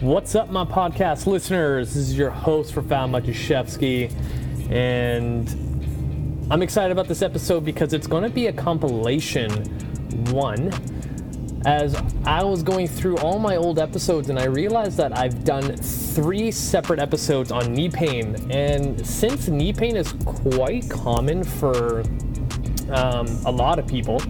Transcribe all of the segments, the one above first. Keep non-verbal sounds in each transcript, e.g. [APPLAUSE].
What's up, my podcast listeners? This is your host, for Profound Matuszewski, and I'm excited about this episode because it's going to be a compilation one. As I was going through all my old episodes, and I realized that I've done three separate episodes on knee pain. And since knee pain is quite common for um, a lot of people,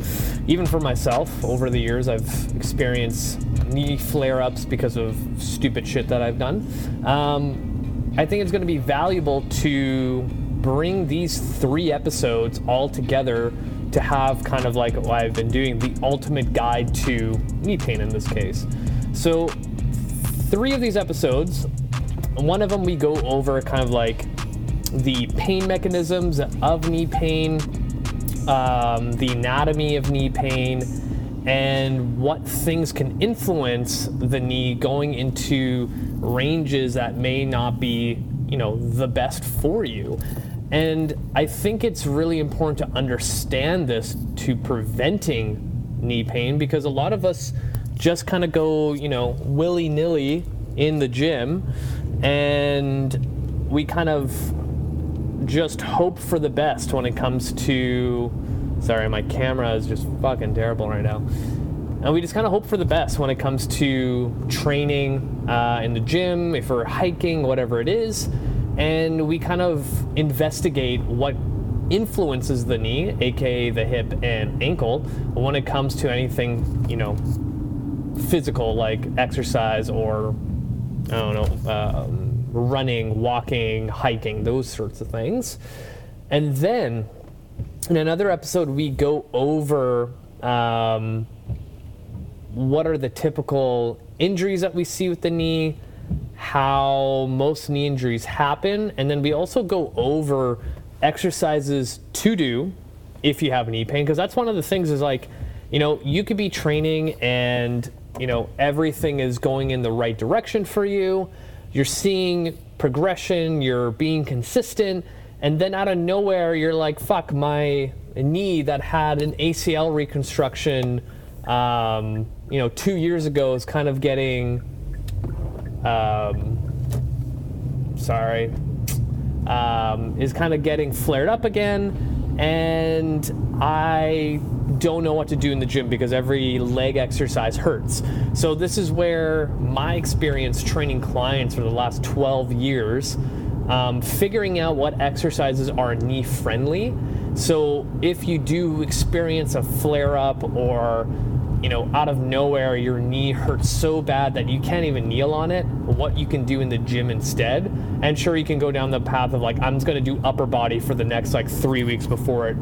even for myself, over the years, I've experienced knee flare ups because of stupid shit that I've done. Um, I think it's going to be valuable to bring these three episodes all together to have kind of like what I've been doing the ultimate guide to knee pain in this case. So, three of these episodes, one of them we go over kind of like the pain mechanisms of knee pain, um, the anatomy of knee pain, and what things can influence the knee going into ranges that may not be, you know, the best for you. And I think it's really important to understand this to preventing knee pain because a lot of us just kind of go, you know, willy nilly in the gym and we kind of just hope for the best when it comes to Sorry, my camera is just fucking terrible right now. And we just kind of hope for the best when it comes to training uh, in the gym, if we're hiking, whatever it is. And we kind of investigate what influences the knee, aka the hip and ankle, when it comes to anything, you know, physical like exercise or, I don't know, um, running, walking, hiking, those sorts of things. And then in another episode, we go over um, what are the typical injuries that we see with the knee, how most knee injuries happen, and then we also go over exercises to do if you have knee pain, because that's one of the things is like, you know, you could be training and, you know, everything is going in the right direction for you. You're seeing progression, you're being consistent and then out of nowhere you're like fuck my knee that had an acl reconstruction um, you know two years ago is kind of getting um, sorry um, is kind of getting flared up again and i don't know what to do in the gym because every leg exercise hurts so this is where my experience training clients for the last 12 years um, figuring out what exercises are knee friendly. So if you do experience a flare up or you know, out of nowhere, your knee hurts so bad that you can't even kneel on it, what you can do in the gym instead. And sure, you can go down the path of like, I'm just gonna do upper body for the next like three weeks before it,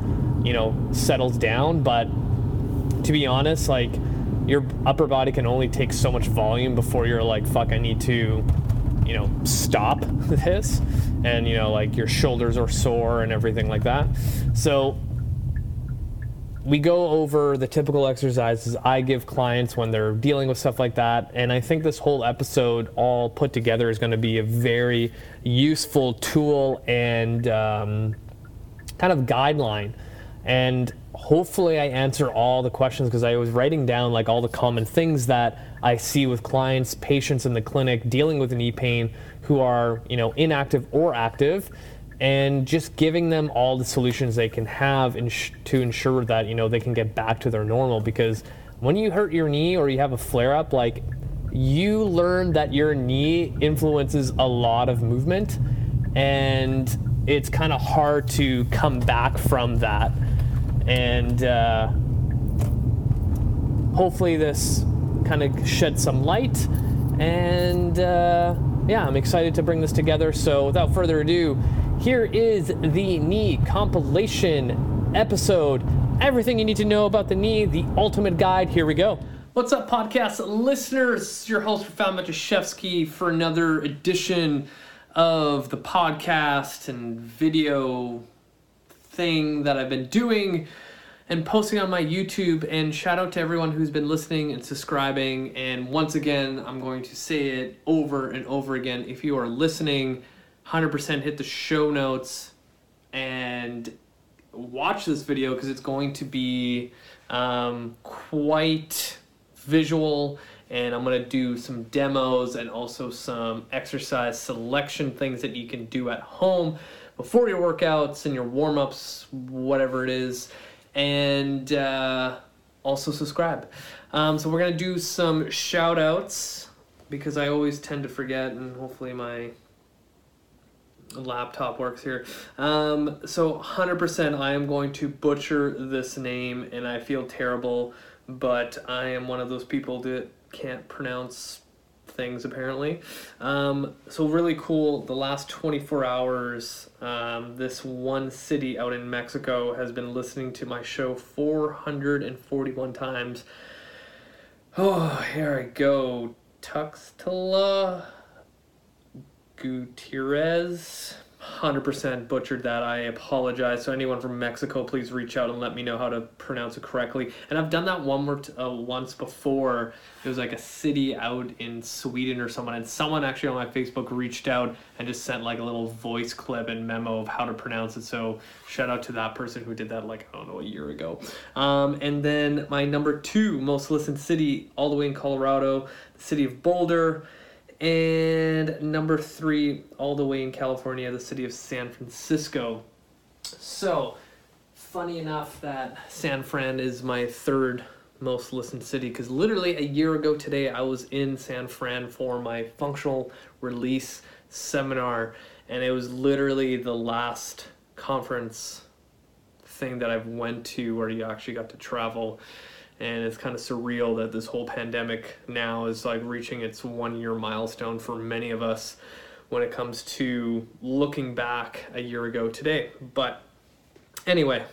you know, settles down. But to be honest, like, your upper body can only take so much volume before you're like, fuck, I need to you know, stop [LAUGHS] this and, you know, like your shoulders are sore and everything like that. So we go over the typical exercises I give clients when they're dealing with stuff like that. And I think this whole episode, all put together, is going to be a very useful tool and um, kind of guideline. And hopefully, I answer all the questions because I was writing down like all the common things that I see with clients, patients in the clinic dealing with knee pain who are, you know, inactive or active and just giving them all the solutions they can have to ensure that, you know, they can get back to their normal because when you hurt your knee or you have a flare up like you learn that your knee influences a lot of movement and it's kind of hard to come back from that and uh, hopefully this kind of shed some light. And uh, yeah, I'm excited to bring this together. So without further ado, here is the knee compilation episode. Everything you need to know about the knee, the ultimate guide. Here we go. What's up, podcast listeners? Your host, Profound Matuszewski, for another edition of the podcast and video thing that I've been doing and posting on my YouTube. And shout out to everyone who's been listening and subscribing. And once again, I'm going to say it over and over again. If you are listening, 100% hit the show notes and watch this video because it's going to be um, quite visual and I'm gonna do some demos and also some exercise selection things that you can do at home before your workouts and your warm ups, whatever it is, and uh, also subscribe. Um, so we're gonna do some shout outs because I always tend to forget, and hopefully my laptop works here. Um, so 100% I am going to butcher this name and I feel terrible, but I am one of those people that can't pronounce things apparently. Um, so really cool. The last 24 hours, um, this one city out in Mexico has been listening to my show 441 times. Oh, here I go. Tuxtla Gutierrez. 100% butchered that. I apologize. So anyone from Mexico, please reach out and let me know how to pronounce it correctly. And I've done that one more t- uh, once before. It was like a city out in Sweden or someone, and someone actually on my Facebook reached out and just sent like a little voice clip and memo of how to pronounce it. So shout out to that person who did that like I don't know a year ago. Um, and then my number two most listened city, all the way in Colorado, the city of Boulder. And number three, all the way in California, the city of San Francisco. So, funny enough that San Fran is my third most listened city because literally a year ago today I was in San Fran for my functional release seminar and it was literally the last conference thing that I've went to where you actually got to travel and it's kind of surreal that this whole pandemic now is like reaching its one year milestone for many of us when it comes to looking back a year ago today. But anyway,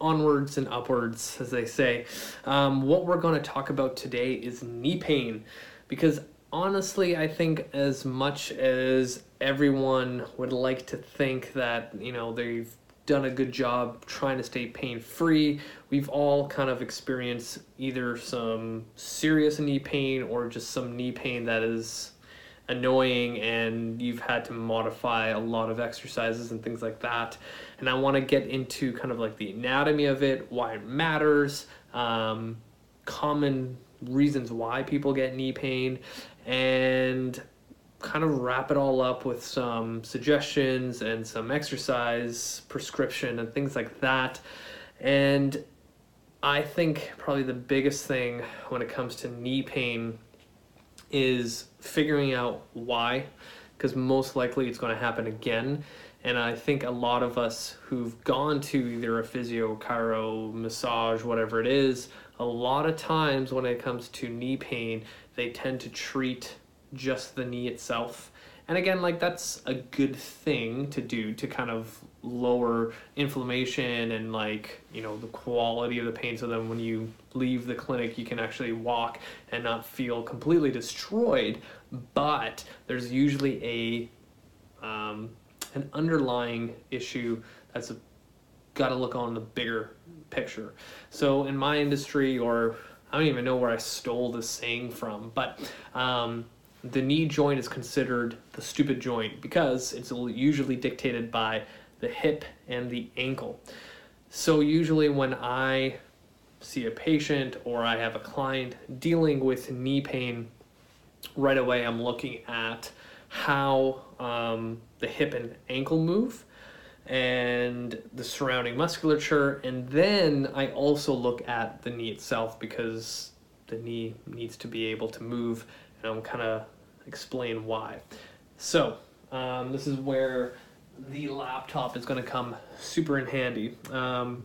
onwards and upwards, as they say. Um, what we're going to talk about today is knee pain because honestly, I think as much as everyone would like to think that, you know, they've done a good job trying to stay pain free. We've all kind of experienced either some serious knee pain or just some knee pain that is annoying and you've had to modify a lot of exercises and things like that. And I want to get into kind of like the anatomy of it, why it matters, um, common reasons why people get knee pain, and kind of wrap it all up with some suggestions and some exercise prescription and things like that. And I think probably the biggest thing when it comes to knee pain is figuring out why, because most likely it's going to happen again. And I think a lot of us who've gone to either a physio, chiro, massage, whatever it is, a lot of times when it comes to knee pain, they tend to treat just the knee itself. And again, like that's a good thing to do to kind of lower inflammation and like, you know, the quality of the pain so then when you leave the clinic you can actually walk and not feel completely destroyed. But there's usually a um, an underlying issue that's got to look on the bigger picture. So in my industry, or I don't even know where I stole this saying from, but um, the knee joint is considered the stupid joint because it's usually dictated by the hip and the ankle. So, usually, when I see a patient or I have a client dealing with knee pain, right away I'm looking at how um, the hip and ankle move and the surrounding musculature. And then I also look at the knee itself because the knee needs to be able to move. And I'm kind of explain why. So, um, this is where the laptop is going to come super in handy. Because um,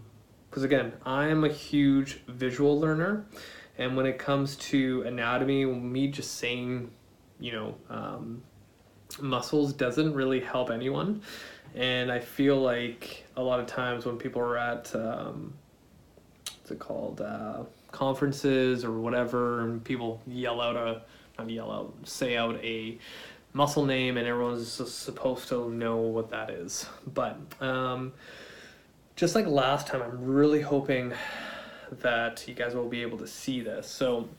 again, I am a huge visual learner, and when it comes to anatomy, me just saying, you know, um, muscles doesn't really help anyone. And I feel like a lot of times when people are at, um, what's it called, uh, conferences or whatever, and people yell out a not yell out, say out a muscle name, and everyone's supposed to know what that is. But um, just like last time, I'm really hoping that you guys will be able to see this. So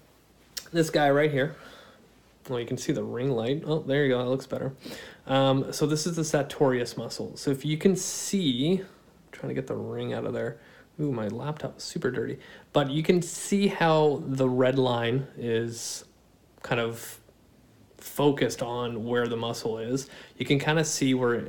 this guy right here. Well, you can see the ring light. Oh, there you go. That looks better. Um, so this is the sartorius muscle. So if you can see, I'm trying to get the ring out of there. Ooh, my laptop is super dirty. But you can see how the red line is kind of focused on where the muscle is. You can kind of see where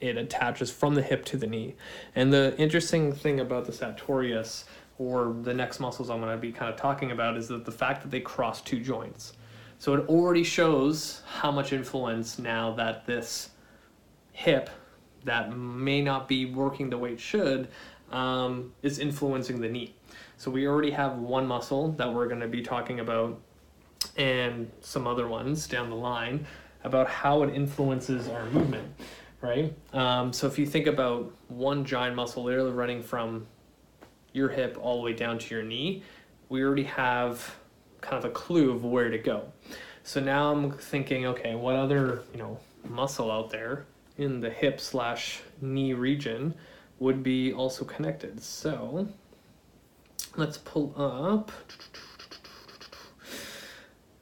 it attaches from the hip to the knee. And the interesting thing about the sartorius or the next muscles I'm going to be kind of talking about is that the fact that they cross two joints. So it already shows how much influence now that this hip that may not be working the way it should um, is influencing the knee. So we already have one muscle that we're going to be talking about and some other ones down the line about how it influences our movement, right? Um, so if you think about one giant muscle literally running from your hip all the way down to your knee, we already have kind of a clue of where to go. So now I'm thinking, okay, what other you know muscle out there in the hip slash knee region would be also connected? So let's pull up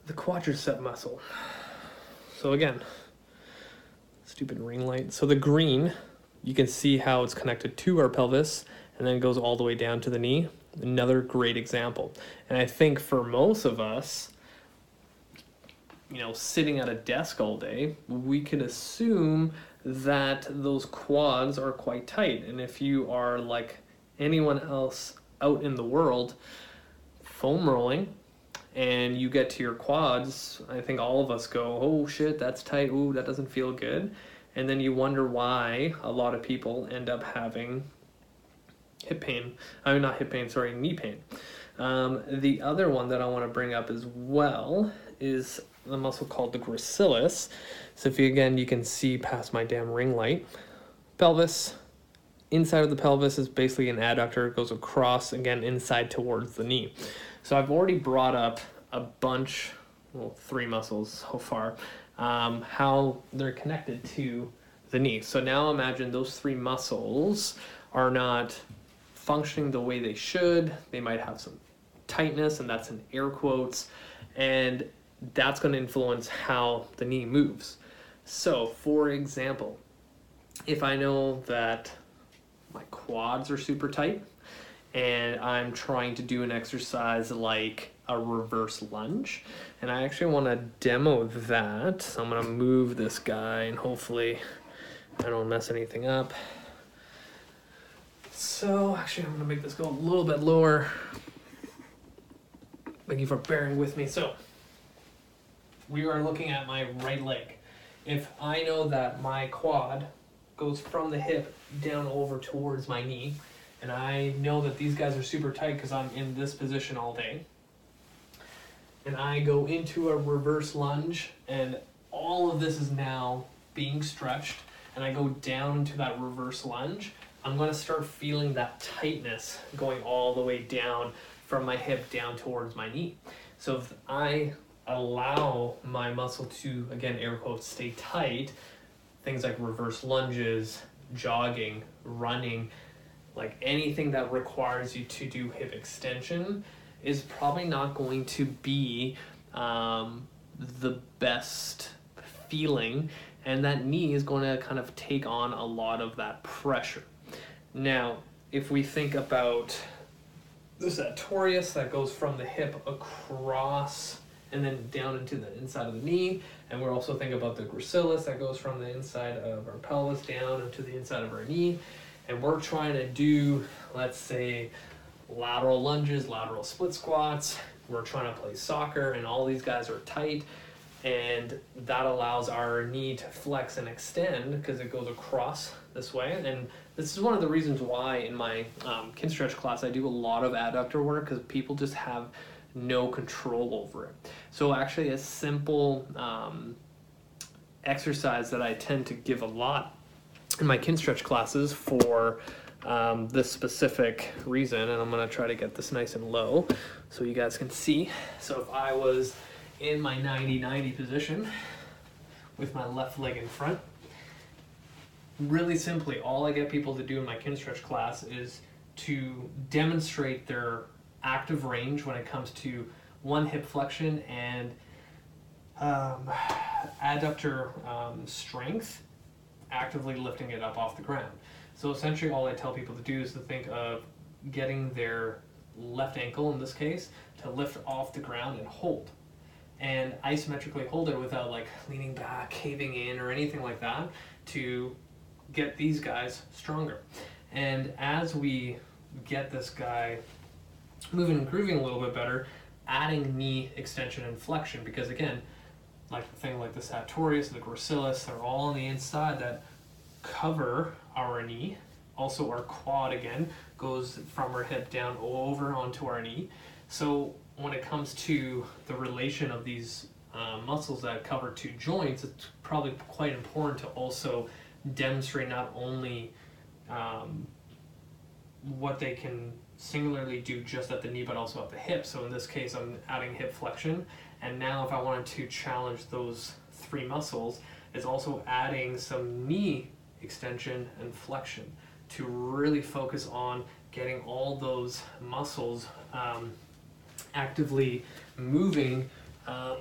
the quadricep muscle. So again, stupid ring light. So the green, you can see how it's connected to our pelvis and then goes all the way down to the knee. Another great example. And I think for most of us, you know, sitting at a desk all day, we can assume that those quads are quite tight. And if you are like anyone else out in the world, foam rolling, and you get to your quads, I think all of us go, oh shit, that's tight. Ooh, that doesn't feel good. And then you wonder why a lot of people end up having hip pain. I mean, not hip pain, sorry, knee pain. Um, the other one that I want to bring up as well is the muscle called the gracilis. So if you, again, you can see past my damn ring light. Pelvis, inside of the pelvis is basically an adductor. It goes across, again, inside towards the knee. So I've already brought up a bunch, well, three muscles so far, um, how they're connected to the knee. So now imagine those three muscles are not functioning the way they should. They might have some tightness, and that's in air quotes, and that's going to influence how the knee moves. So, for example, if I know that my quads are super tight and I'm trying to do an exercise like a reverse lunge, and I actually want to demo that, so I'm going to move this guy and hopefully I don't mess anything up. So actually I'm gonna make this go a little bit lower. Thank you for bearing with me. So we are looking at my right leg. If I know that my quad goes from the hip down over towards my knee, and I know that these guys are super tight because I'm in this position all day, and I go into a reverse lunge, and all of this is now being stretched, and I go down into that reverse lunge, I'm to start feeling that tightness going all the way down from my hip down towards my knee. So if I allow my muscle to, again, air quotes, stay tight, things like reverse lunges, jogging, running, like anything that requires you to do hip extension is probably not going to be um, the best feeling and that knee is going to kind of take on a lot of that pressure. Now, if we think about the sartorius that goes from the hip across and then down into the inside of the knee, and we're also thinking about the gracilis that goes from the inside of our pelvis down into the inside of our knee, and we're trying to do, let's say, lateral lunges, lateral split squats. We're trying to play soccer, and all these guys are tight. And that allows our knee to flex and extend because it goes across this way. And this is one of the reasons why in my um, Kinstretch class i do a lot of adductor work because people just have no control over it. So actually a simple um, exercise that i tend to give a lot in my Kinstretch classes for um, this specific reason and i'm to try to get this nice and low so you guys can see so if i was in my 90-90 position with my left leg in front. Really simply, all I get people to do in my Kinstretch class is to demonstrate their active range when it comes to one hip flexion and um, [SIGHS] adductor um, strength, actively lifting it up off the ground. So essentially, all I tell people to do is to think of getting their left ankle in this case to lift off the ground and hold and isometrically hold it without like leaning back, caving in, or anything like that to get these guys stronger. And as we get this guy moving and grooving a little bit better, adding knee extension and flexion, because again, like the thing like the sartorius, and the gracilis, they're all on the inside that cover our knee. Also, our quad again goes from our hip down over onto our knee. So when it comes to the relation of these uh, muscles that cover two joints, it's probably quite important to also demonstrate not only um, what they can singularly do just at the knee but also at the hip. So in this case, I'm adding hip flexion. And now if I wanted to challenge those three muscles, it's also adding some knee extension and flexion to really focus on getting all those muscles um, actively moving uh,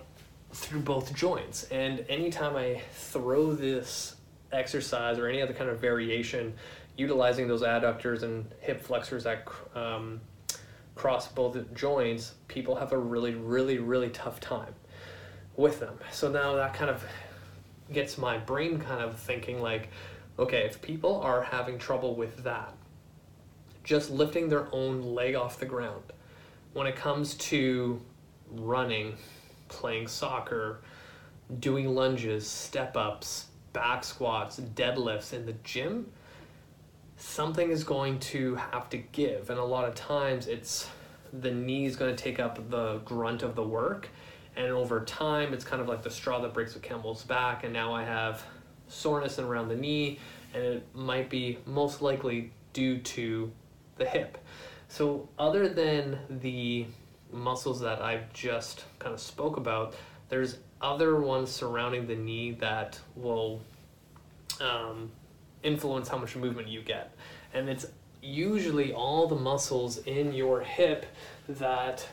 through both joints. And anytime I throw this exercise or any other kind of variation utilizing those adductors and hip flexors that um, cross both joints, people have a really, really, really tough time with them. So now that kind of gets my brain kind of thinking like, okay, if people are having trouble with that, just lifting their own leg off the ground, when it comes to running, playing soccer, doing lunges, step ups, back squats, deadlifts in the gym, something is going to have to give. And a lot of times it's the knee is going to take up the grunt of the work. And over time, it's kind of like the straw that breaks the camel's back. And now I have soreness around the knee, and it might be most likely due to the hip. So other than the muscles that I've just kind of spoke about, there's other ones surrounding the knee that will um, influence how much movement you get. And it's usually all the muscles in your hip that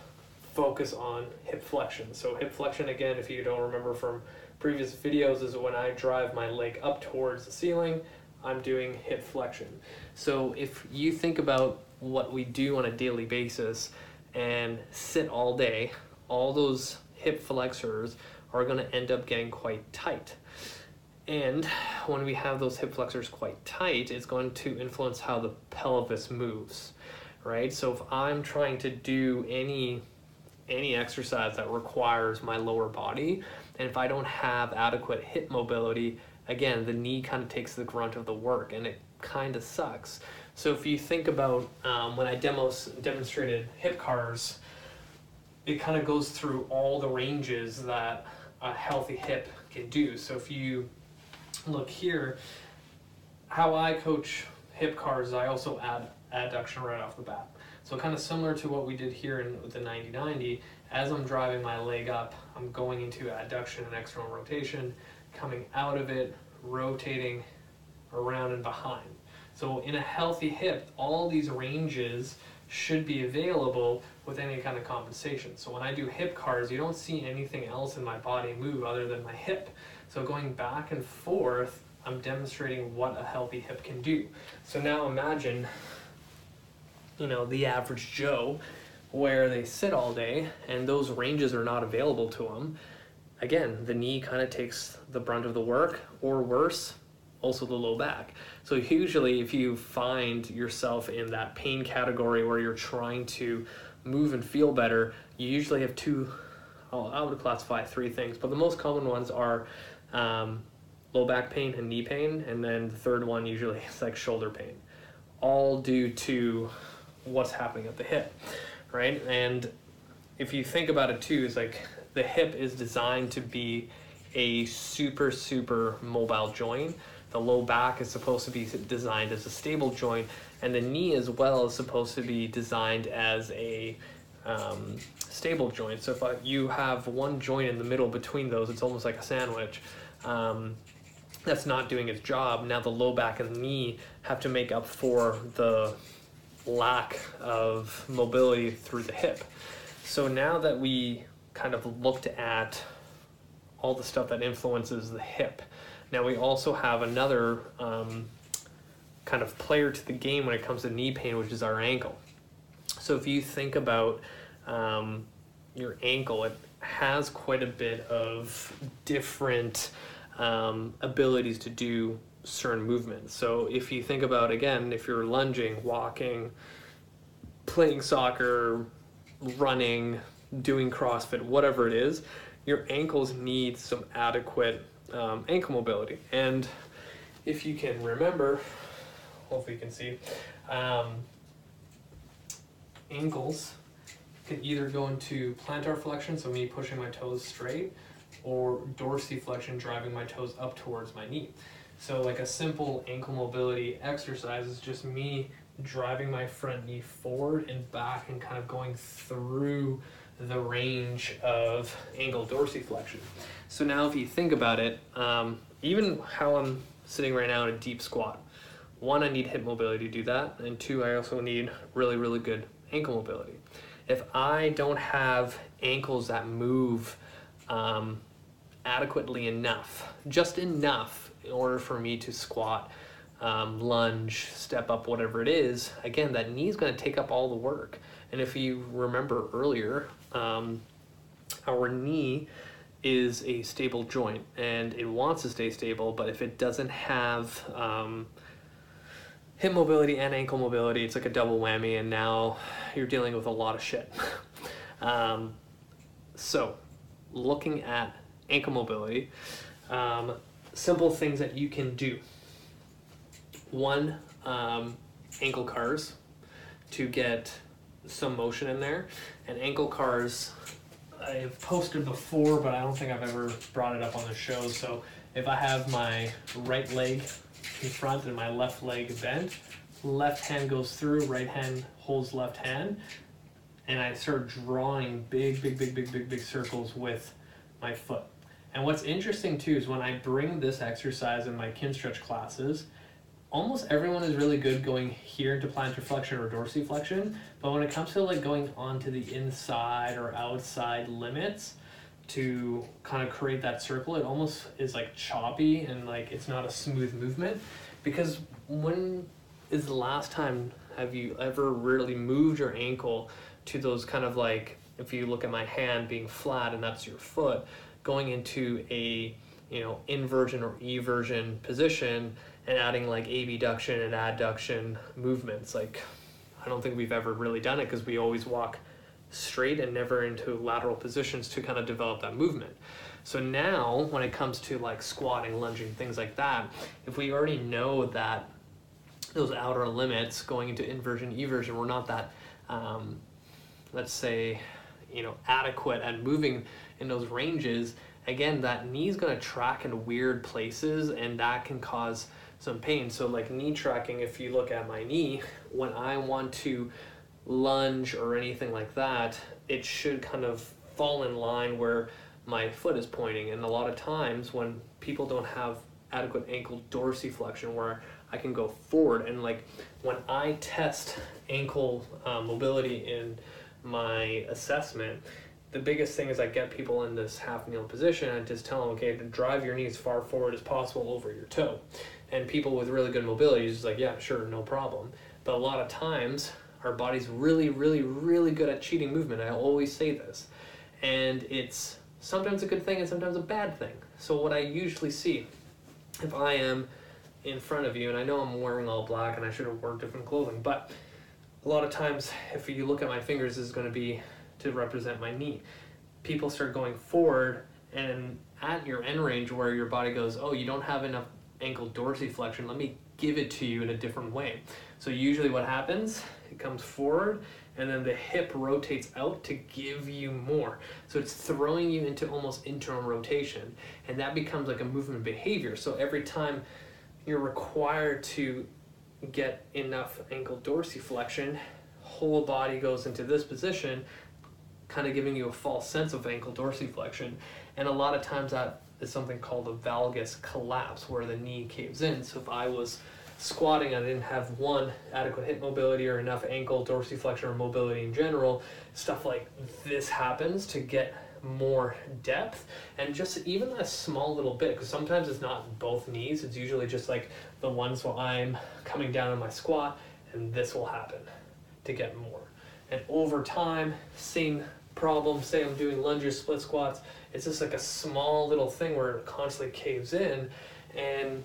focus on hip flexion. So hip flexion, again, if you don't remember from previous videos, is when I drive my leg up towards the ceiling, I'm doing hip flexion. So if you think about what we do on a daily basis and sit all day, all those hip flexors are going to end up getting quite tight. And when we have those hip flexors quite tight, it's going to influence how the pelvis moves, right? So if I'm trying to do any any exercise that requires my lower body, and if I don't have adequate hip mobility, again, the knee kind of takes the grunt of the work, and it kind of sucks. So if you think about um, when I demos demonstrated hip CARs, it kind of goes through all the ranges that a healthy hip can do. So if you look here, how I coach hip CARs, I also add adduction right off the bat. So kind of similar to what we did here in the 90-90, as I'm driving my leg up, I'm going into adduction and external rotation, coming out of it, rotating around and behind. So in a healthy hip, all these ranges should be available with any kind of compensation. So when I do hip CARs, you don't see anything else in my body move other than my hip. So going back and forth, I'm demonstrating what a healthy hip can do. So now imagine, you know, the average Joe where they sit all day and those ranges are not available to them. Again, the knee kind of takes the brunt of the work, or worse, also the low back. So usually if you find yourself in that pain category where you're trying to move and feel better, you usually have two, I would classify three things, but the most common ones are um, low back pain and knee pain, and then the third one usually [LAUGHS] is like shoulder pain, all due to what's happening at the hip, right? And if you think about it too, it's like the hip is designed to be a super, super mobile joint the low back is supposed to be designed as a stable joint, and the knee as well is supposed to be designed as a um, stable joint. So if I, you have one joint in the middle between those, it's almost like a sandwich. Um, that's not doing its job. Now the low back and knee have to make up for the lack of mobility through the hip. So now that we kind of looked at all the stuff that influences the hip, now we also have another um, kind of player to the game when it comes to knee pain, which is our ankle. So if you think about um, your ankle, it has quite a bit of different um, abilities to do certain movements. So if you think about again, if you're lunging, walking, playing soccer, running, doing CrossFit, whatever it is, your ankles need some adequate um, ankle mobility. And if you can remember, hopefully you can see, um, ankles can either go into plantar flexion, so me pushing my toes straight, or dorsiflexion, driving my toes up towards my knee. So like a simple ankle mobility exercise is just me driving my front knee forward and back and kind of going through the range of ankle dorsiflexion. So now if you think about it, um, even how I'm sitting right now in a deep squat, one, I need hip mobility to do that, and two, I also need really, really good ankle mobility. If I don't have ankles that move um, adequately enough, just enough in order for me to squat, um, lunge, step up, whatever it is, again, that knee is going to take up all the work. And if you remember earlier, um, our knee is a stable joint and it wants to stay stable, but if it doesn't have um, hip mobility and ankle mobility, it's like a double whammy, and now you're dealing with a lot of shit. [LAUGHS] um, so, looking at ankle mobility, um, simple things that you can do. One, um, ankle CARs to get some motion in there. And ankle CARs, I've posted before, but I don't think I've ever brought it up on the show. So if I have my right leg in front and my left leg bent, left hand goes through, right hand holds left hand, and I start drawing big, big, big, big, big, big circles with my foot. And what's interesting too is when I bring this exercise in my Kinstretch classes, almost everyone is really good going here into plantar flexion or dorsiflexion, but when it comes to like going onto the inside or outside limits to kind of create that circle, it almost is like choppy and like it's not a smooth movement. Because when is the last time have you ever really moved your ankle to those kind of like if you look at my hand being flat and that's your foot going into a you know inversion or eversion position and adding like abduction and adduction movements like i don't think we've ever really done it because we always walk straight and never into lateral positions to kind of develop that movement. So now when it comes to like squatting lunging things like that if we already know that those outer limits going into inversion eversion we're not that um, let's say you know adequate at moving in those ranges again that knee is going to track in weird places and that can cause some pain. So like knee tracking if you look at my knee when i want to lunge or anything like that it should kind of fall in line where my foot is pointing and a lot of times when people don't have adequate ankle dorsiflexion where i can go forward and like when i test ankle uh, mobility in my assessment the biggest thing is I get people in this half kneel position and just tell them, okay, to drive your knees far forward as possible over your toe. And people with really good mobility is just like, yeah, sure, no problem. But a lot of times, our body's really, really, really good at cheating movement. I always say this. And it's sometimes a good thing and sometimes a bad thing. So, what I usually see, if I am in front of you, and I know I'm wearing all black and I should have worn different clothing, but a lot of times, if you look at my fingers, is going to be to represent my knee. People start going forward, and at your end range where your body goes, oh, you don't have enough ankle dorsiflexion, let me give it to you in a different way. So usually what happens, it comes forward and then the hip rotates out to give you more. So it's throwing you into almost internal rotation and that becomes like a movement behavior. So every time you're required to get enough ankle dorsiflexion, whole body goes into this position kind of giving you a false sense of ankle dorsiflexion. And a lot of times that is something called a valgus collapse, where the knee caves in. So if I was squatting, I didn't have one adequate hip mobility or enough ankle dorsiflexion or mobility in general, stuff like this happens to get more depth. And just even a small little bit because sometimes it's not both knees. It's usually just like the ones where i'm coming down on my squat and this will happen to get more. And over time, same problem. Say I'm doing lunges, split squats. It's just like a small little thing where it constantly caves in, and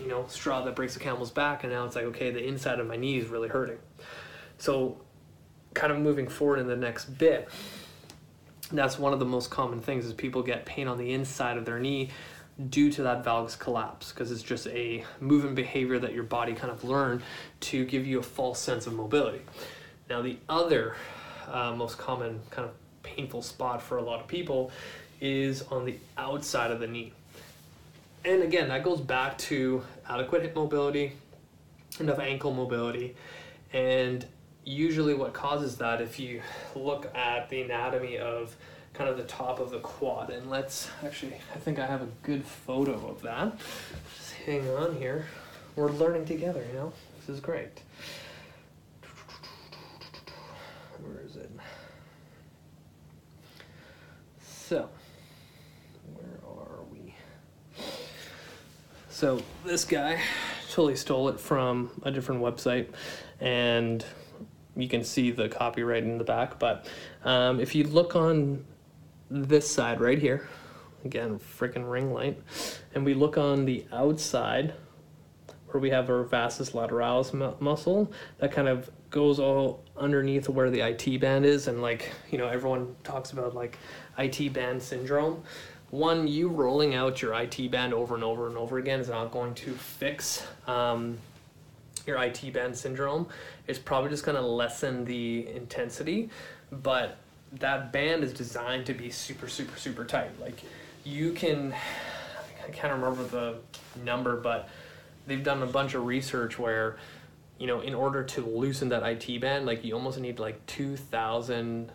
you know, straw that breaks the camel's back. And now it's like, okay, the inside of my knee is really hurting. So, kind of moving forward in the next bit. That's one of the most common things is people get pain on the inside of their knee due to that valgus collapse because it's just a movement behavior that your body kind of learned to give you a false sense of mobility. Now, the other uh, most common kind of painful spot for a lot of people is on the outside of the knee. And again, that goes back to adequate hip mobility, enough ankle mobility, and usually what causes that if you look at the anatomy of kind of the top of the quad and let's actually I think I have a good photo of that. Just hang on here. We're learning together you know? This is great. Where is it? So where are we so this guy totally stole it from a different website and you can see the copyright in the back but um, if you look on this side right here, again, freaking ring light, and we look on the outside where we have our vastus lateralis mu- muscle that kind of goes all underneath where the IT band is, and like you know, everyone talks about like IT band syndrome. One, you rolling out your IT band over and over and over again is not going to fix um, your IT band syndrome. It's probably just going to lessen the intensity, but that band is designed to be super super super tight like you can i can't remember the number but they've done a bunch of research where you know in order to loosen that IT band like you almost need like 2000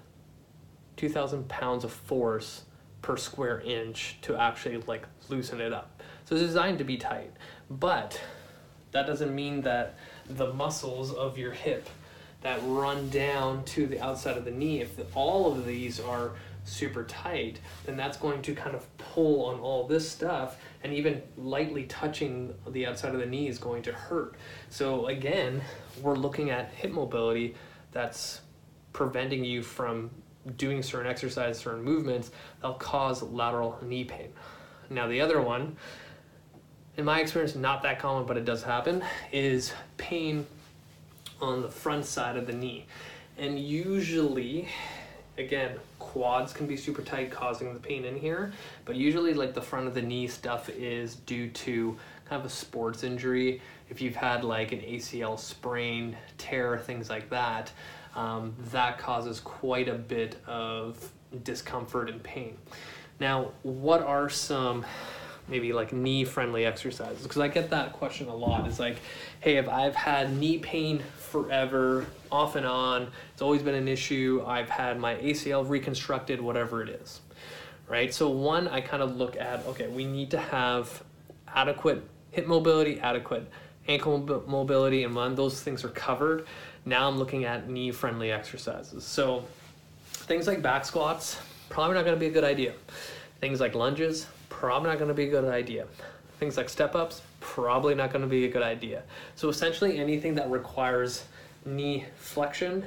2000 pounds of force per square inch to actually like loosen it up so it's designed to be tight but that doesn't mean that the muscles of your hip that run down to the outside of the knee, if the, all of these are super tight, then that's going to kind of pull on all this stuff, and even lightly touching the outside of the knee is going to hurt. So, again, we're looking at hip mobility that's preventing you from doing certain exercises, certain movements that'll cause lateral knee pain. Now, the other one, in my experience, not that common, but it does happen, is pain on the front side of the knee. And usually, again, quads can be super tight, causing the pain in here. But usually, like the front of the knee stuff is due to kind of a sports injury. If you've had like an ACL sprain, tear, things like that, um, that causes quite a bit of discomfort and pain. Now, what are some maybe like knee friendly exercises? Because I get that question a lot. It's like, hey, if I've had knee pain forever, off and on. It's always been an issue. I've had my ACL reconstructed, whatever it is. Right? So, one, I kind of look at okay, we need to have adequate hip mobility, adequate ankle mobility, and when those things are covered, now I'm looking at knee friendly exercises. So, things like back squats, probably not to be a good idea. Things like lunges, probably not to be a good idea. Things like step ups, probably not to be a good idea. So essentially, anything that requires knee flexion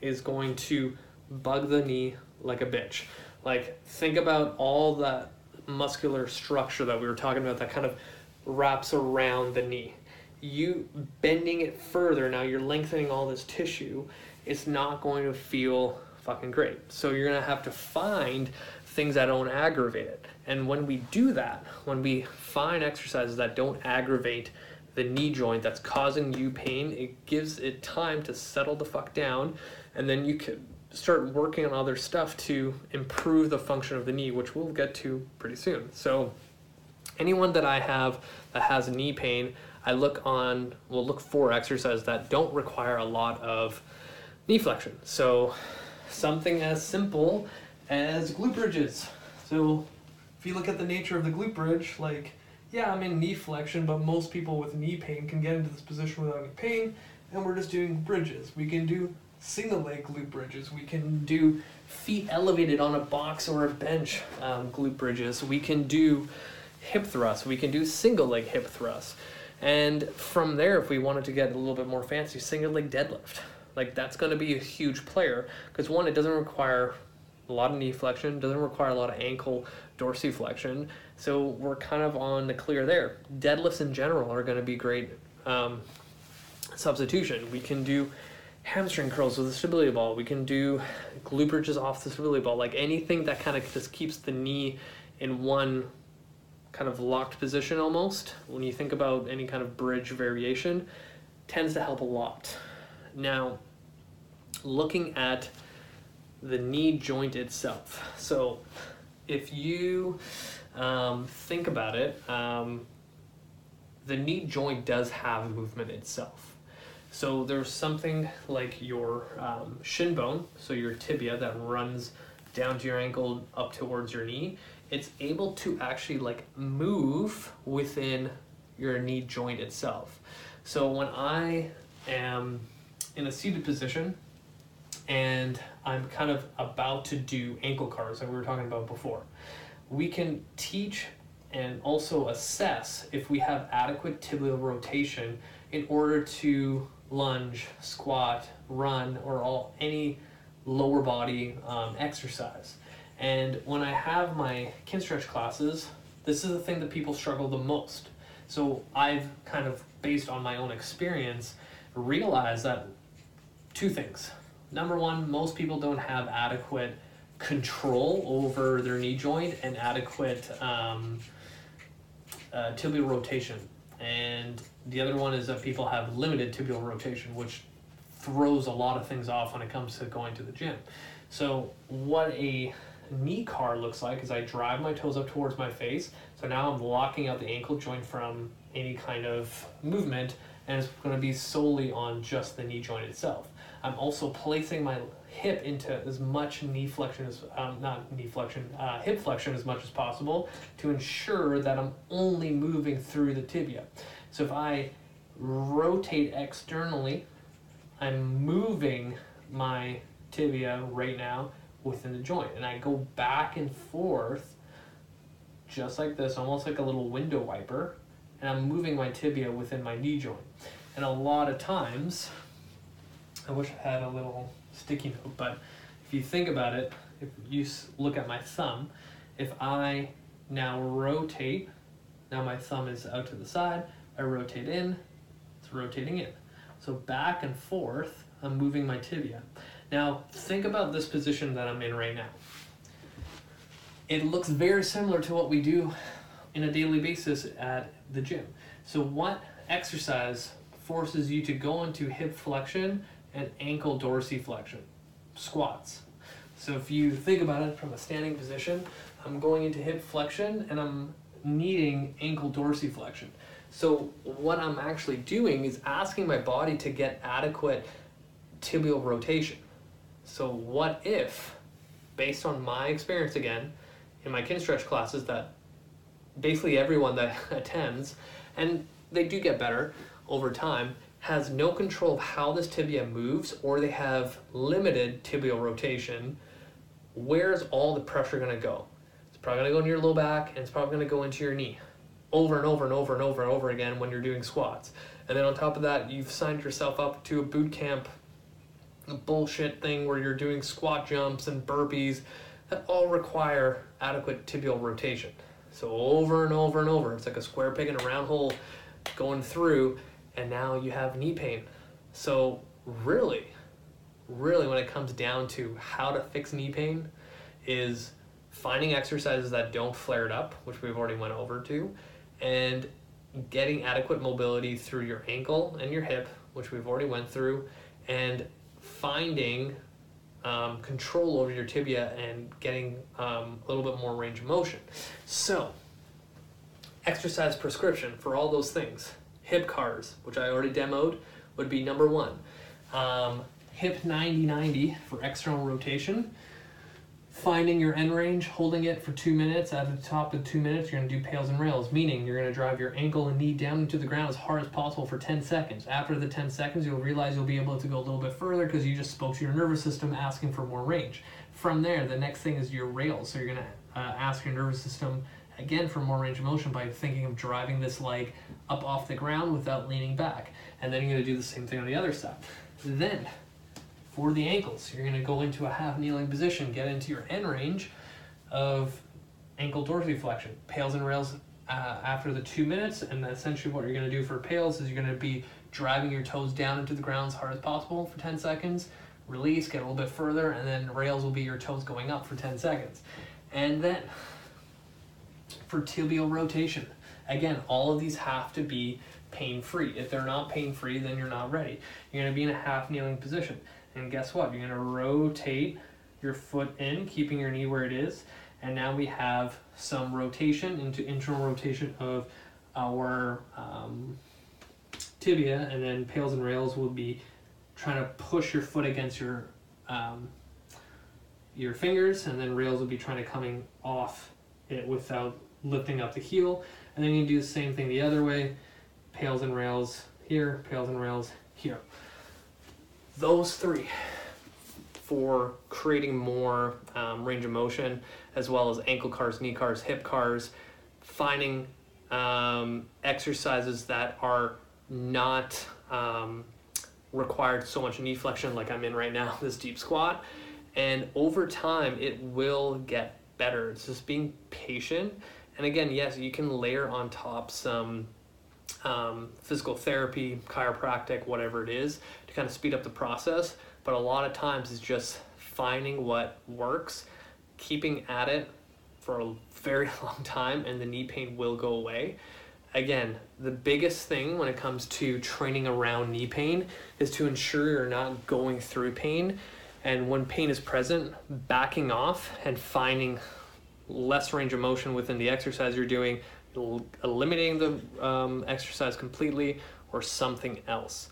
is going to bug the knee like a bitch. Like, think about all that muscular structure that we were talking about that kind of wraps around the knee. You bending it further, now you're lengthening all this tissue, it's not going to feel fucking great. So you're gonna have to find things that don't aggravate it. And when we do that, when we find exercises that don't aggravate the knee joint that's causing you pain, it gives it time to settle the fuck down, and then you can start working on other stuff to improve the function of the knee, which we'll get to pretty soon. So, anyone that I have that has knee pain, I look on, will look for exercises that don't require a lot of knee flexion. So, something as simple as glute bridges. So, if you look at the nature of the glute bridge, like, yeah, I'm in knee flexion, but most people with knee pain can get into this position without any pain, and we're just doing bridges. We can do single leg glute bridges. We can do feet elevated on a box or a bench um, glute bridges. We can do hip thrusts. We can do single leg hip thrusts. And from there, if we wanted to get a little bit more fancy, single leg deadlift. Like that's going to be a huge player because one, it doesn't require a lot of knee flexion, doesn't require a lot of ankle dorsiflexion. So we're kind of on the clear there. Deadlifts in general are going to be great um, substitution. We can do hamstring curls with a stability ball. We can do glute bridges off the stability ball. Like anything that kind of just keeps the knee in one kind of locked position almost. When you think about any kind of bridge variation, tends to help a lot. Now, looking at the knee joint itself. So, if you um, think about it, um, the knee joint does have movement itself. So there's something like your um, shin bone, so your tibia that runs down to your ankle up towards your knee. It's able to actually like move within your knee joint itself. So when I am in a seated position and I'm kind of about to do ankle CARs like we were talking about before, we can teach and also assess if we have adequate tibial rotation in order to lunge, squat, run, or all any lower body um, exercise. And when I have my Kinstretch classes, this is the thing that people struggle the most. So I've kind of, based on my own experience, realized that two things. Number one, most people don't have adequate control over their knee joint and adequate um, uh, tibial rotation. And the other one is that people have limited tibial rotation, which throws a lot of things off when it comes to going to the gym. So, what a knee CAR looks like as I drive my toes up towards my face. So now I'm locking out the ankle joint from any kind of movement, and it's going to be solely on just the knee joint itself. I'm also placing my hip into as much knee flexion as um, not knee flexion, uh, hip flexion as much as possible to ensure that I'm only moving through the tibia. So if I rotate externally, I'm moving my tibia right now within the joint, and I go back and forth just like this, almost like a little window wiper, and I'm moving my tibia within my knee joint. And a lot of times, I wish I had a little sticky note, but if you think about it, if you look at my thumb, if I now rotate, now my thumb is out to the side, I rotate in, it's rotating in. So back and forth, I'm moving my tibia. Now, think about this position that I'm in right now. It looks very similar to what we do in a daily basis at the gym. So, what exercise forces you to go into hip flexion and ankle dorsiflexion? Squats. So, if you think about it from a standing position, I'm going into hip flexion and I'm needing ankle dorsiflexion. So, what I'm actually doing is asking my body to get adequate tibial rotation. So what if, based on my experience again, in my Kinstretch classes that basically everyone that [LAUGHS] attends, and they do get better over time, has no control of how this tibia moves or they have limited tibial rotation, where's all the pressure going to go? It's probably going to go into your low back and it's probably going to go into your knee over and over and over and over and over again when you're doing squats. And then on top of that, you've signed yourself up to a boot camp bullshit thing where you're doing squat jumps and burpees that all require adequate tibial rotation. So over and over and over, it's like a square peg in a round hole going through, and now you have knee pain. So really, really when it comes down to how to fix knee pain is finding exercises that don't flare it up, which we've already went over to, and getting adequate mobility through your ankle and your hip, which we've already went through, and finding um, control over your tibia and getting um, a little bit more range of motion. So, exercise prescription for all those things. Hip CARs, which I already demoed, would be number one. Um, hip 90 90 for external rotation finding your end range, holding it for two minutes. At the top of two minutes, you're going to do pails and rails, meaning you're going to drive your ankle and knee down into the ground as hard as possible for 10 seconds. After the 10 seconds, you'll realize you'll be able to go a little bit further because you just spoke to your nervous system asking for more range. From there, the next thing is your rails. So you're going to uh, ask your nervous system again for more range of motion by thinking of driving this leg up off the ground without leaning back. And then you're going to do the same thing on the other side. Then, for the ankles. You're going to go into a half kneeling position, get into your end range of ankle dorsiflexion. Pails and rails uh, after the two minutes, and essentially what you're going to do for pails is you're going to be driving your toes down into the ground as hard as possible for 10 seconds, release, get a little bit further, and then rails will be your toes going up for 10 seconds. And then for tibial rotation, again, all of these have to be pain free. If they're not pain free, then you're not ready. You're going to be in a half kneeling position. And guess what? You're to rotate your foot in, keeping your knee where it is. And now we have some rotation into internal rotation of our um, tibia, and then pails and rails will be trying to push your foot against your um, your fingers, and then rails will be trying to coming off it without lifting up the heel. And then you do the same thing the other way, pails and rails here, pails and rails here. Those three for creating more um, range of motion, as well as ankle CARs, knee CARs, hip CARs, finding um, exercises that are not um, required so much knee flexion like I'm in right now, [LAUGHS] this deep squat. And over time, it will get better. It's just being patient. And again, yes, you can layer on top some um, physical therapy, chiropractic, whatever it is, to kind of speed up the process but a lot of times it's just finding what works, keeping at it for a very [LAUGHS] long time, and the knee pain will go away. Again, the biggest thing when it comes to training around knee pain is to ensure you're not going through pain. And when pain is present, backing off and finding less range of motion within the exercise you're doing, eliminating the um, exercise completely, or something else.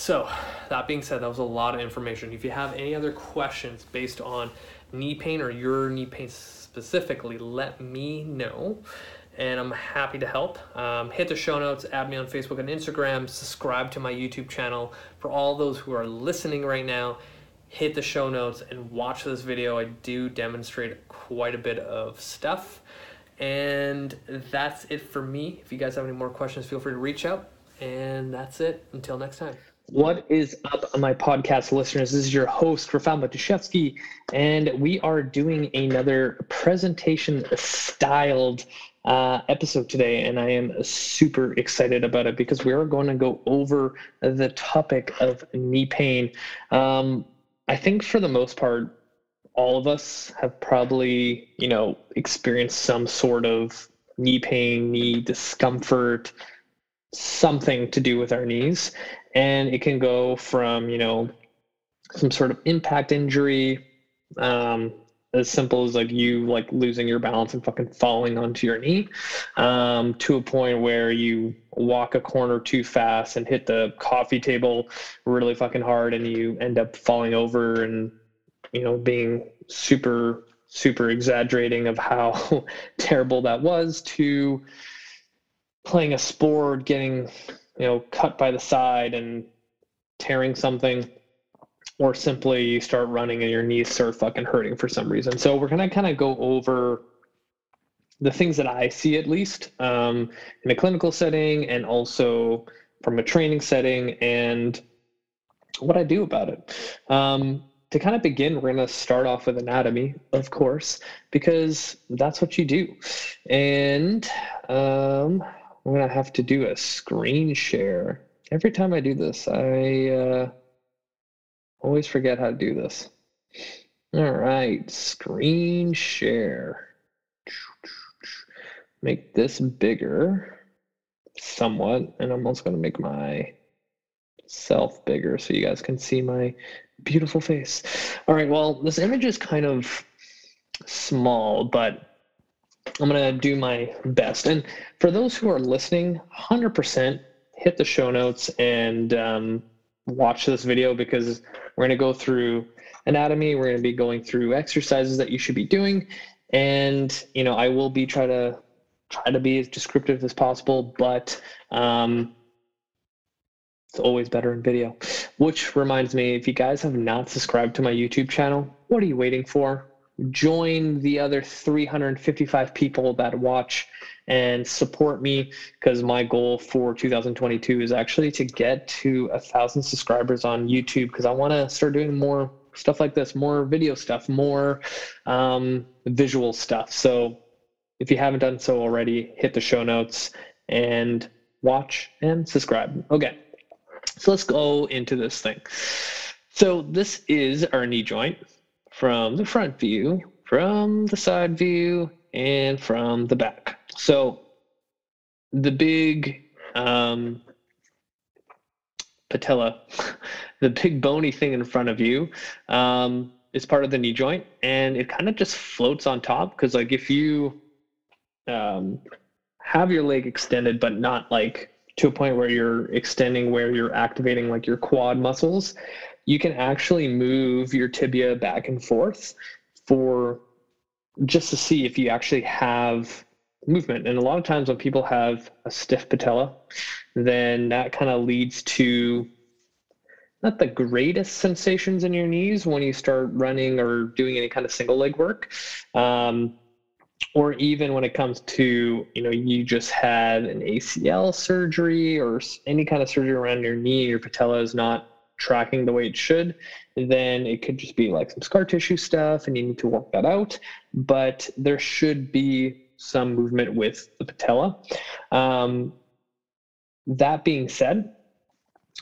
So, that being said, that was a lot of information. If you have any other questions based on knee pain or your knee pain specifically, let me know. And I'm happy to help. Um, hit the show notes, add me on Facebook and Instagram, subscribe to my YouTube channel. For all those who are listening right now, hit the show notes and watch this video. I do demonstrate quite a bit of stuff. And that's it for me. If you guys have any more questions, feel free to reach out. And that's it. Until next time. What is up, my podcast listeners? This is your host, Rafal Matuszewski, and we are doing another presentation styled uh, episode today. And I am super excited about it because we are going to go over the topic of knee pain. Um, I think for the most part, all of us have probably, you know, experienced some sort of knee pain, knee discomfort, something to do with our knees and it can go from you know some sort of impact injury um, as simple as like you like losing your balance and fucking falling onto your knee um, to a point where you walk a corner too fast and hit the coffee table really fucking hard and you end up falling over and you know being super super exaggerating of how [LAUGHS] terrible that was to playing a sport getting you know, cut by the side and tearing something, or simply you start running and your knees start fucking hurting for some reason. So we're gonna kind of go over the things that I see at least um, in a clinical setting and also from a training setting and what I do about it. Um, to kind of begin, we're going to start off with anatomy, of course, because that's what you do. And um, I'm gonna have to do a screen share. Every time I do this, I uh, always forget how to do this. All right, screen share. Make this bigger somewhat, and I'm also gonna make my self bigger so you guys can see my beautiful face. All right, well, this image is kind of small, but I'm going to do my best. And for those who are listening, 100% hit the show notes and um, watch this video because we're going to go through anatomy. We're going to be going through exercises that you should be doing. And, you know, I will be try to try to be as descriptive as possible, but um, it's always better in video. Which reminds me, if you guys have not subscribed to my YouTube channel, what are you waiting for? Join the other 355 people that watch and support me because my goal for 2022 is actually to get to a thousand subscribers on YouTube because I want to start doing more stuff like this, more video stuff, more um, visual stuff. So if you haven't done so already, hit the show notes and watch and subscribe. Okay, so let's go into this thing. So this is our knee joint from the front view, from the side view, and from the back. So the big um, patella, [LAUGHS] the big bony thing in front of you, um, is part of the knee joint, and it kind of just floats on top. Because like if you um, have your leg extended, but not like to a point where you're extending where you're activating like your quad muscles, you can actually move your tibia back and forth for just to see if you actually have movement. And a lot of times when people have a stiff patella, then that kind of leads to not the greatest sensations in your knees when you start running or doing any kind of single leg work. Um, or even when it comes to, you know, you just had an ACL surgery or any kind of surgery around your knee, your patella is not tracking the way it should, then it could just be like some scar tissue stuff and you need to work that out. But there should be some movement with the patella. Um, that being said,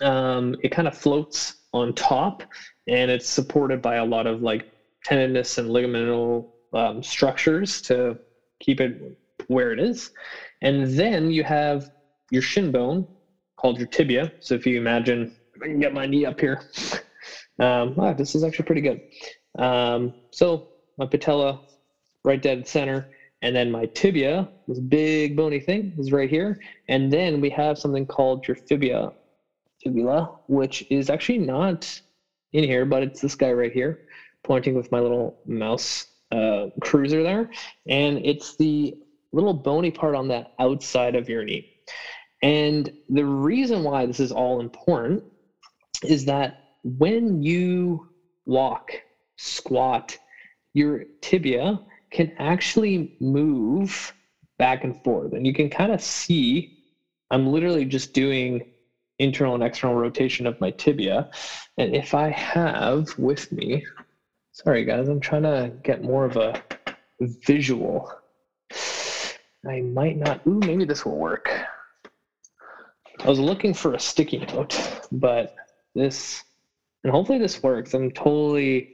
um, it kind of floats on top and it's supported by a lot of like tendinous and ligamental um, structures to keep it where it is. And then you have your shin bone called your tibia. So if you imagine, I can get my knee up here. Um, wow, this is actually pretty good. Um, so my patella right dead center. And then my tibia, this big bony thing, is right here. And then we have something called your fibula, fibula, which is actually not in here, but it's this guy right here, pointing with my little mouse uh, cruiser there. And it's the little bony part on the outside of your knee. And the reason why this is all important is that when you walk, squat, your tibia can actually move back and forth. And you can kind of see, I'm literally just doing internal and external rotation of my tibia. And if I have with me, sorry guys, I'm trying to get more of a visual. I might not, ooh, maybe this will work. I was looking for a sticky note, but this, and hopefully this works. I'm totally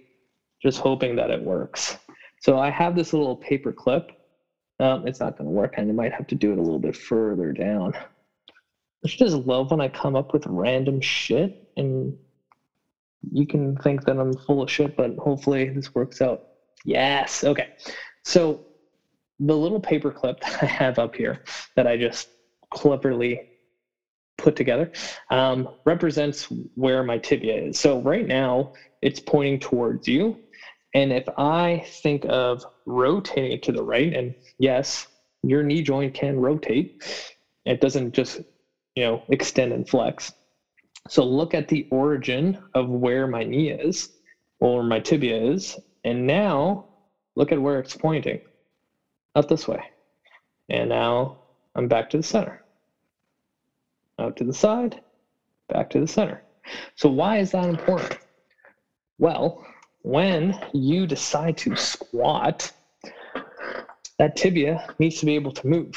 just hoping that it works. So I have this little paper clip. Um, it's not going to work, and I might have to do it a little bit further down. I just love when I come up with random shit, and you can think that I'm full of shit, but hopefully this works out. Yes. Okay. So the little paper clip [LAUGHS] that I have up here that I just cleverly put together um, represents where my tibia is. So right now it's pointing towards you and if I think of rotating it to the right, and yes, your knee joint can rotate, it doesn't just, you know, extend and flex. So look at the origin of where my knee is or my tibia is. And now look at where it's pointing up this way. And now I'm back to the center. Out to the side, back to the center. So why is that important? Well, when you decide to squat, that tibia needs to be able to move.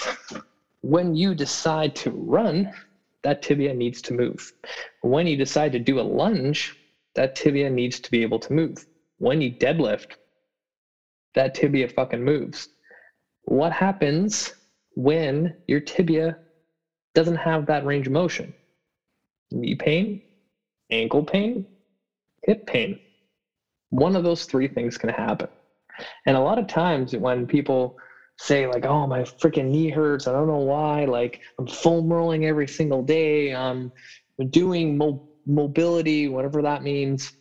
When you decide to run, that tibia needs to move. When you decide to do a lunge, that tibia needs to be able to move. When you deadlift, that tibia fucking moves. What happens when your tibia doesn't have that range of motion? Knee pain, ankle pain, hip pain one of those three things can happen. And a lot of times when people say like, "Oh, my freaking knee hurts. I don't know why. Like I'm foam rolling every single day. I'm doing mo- mobility, whatever that means."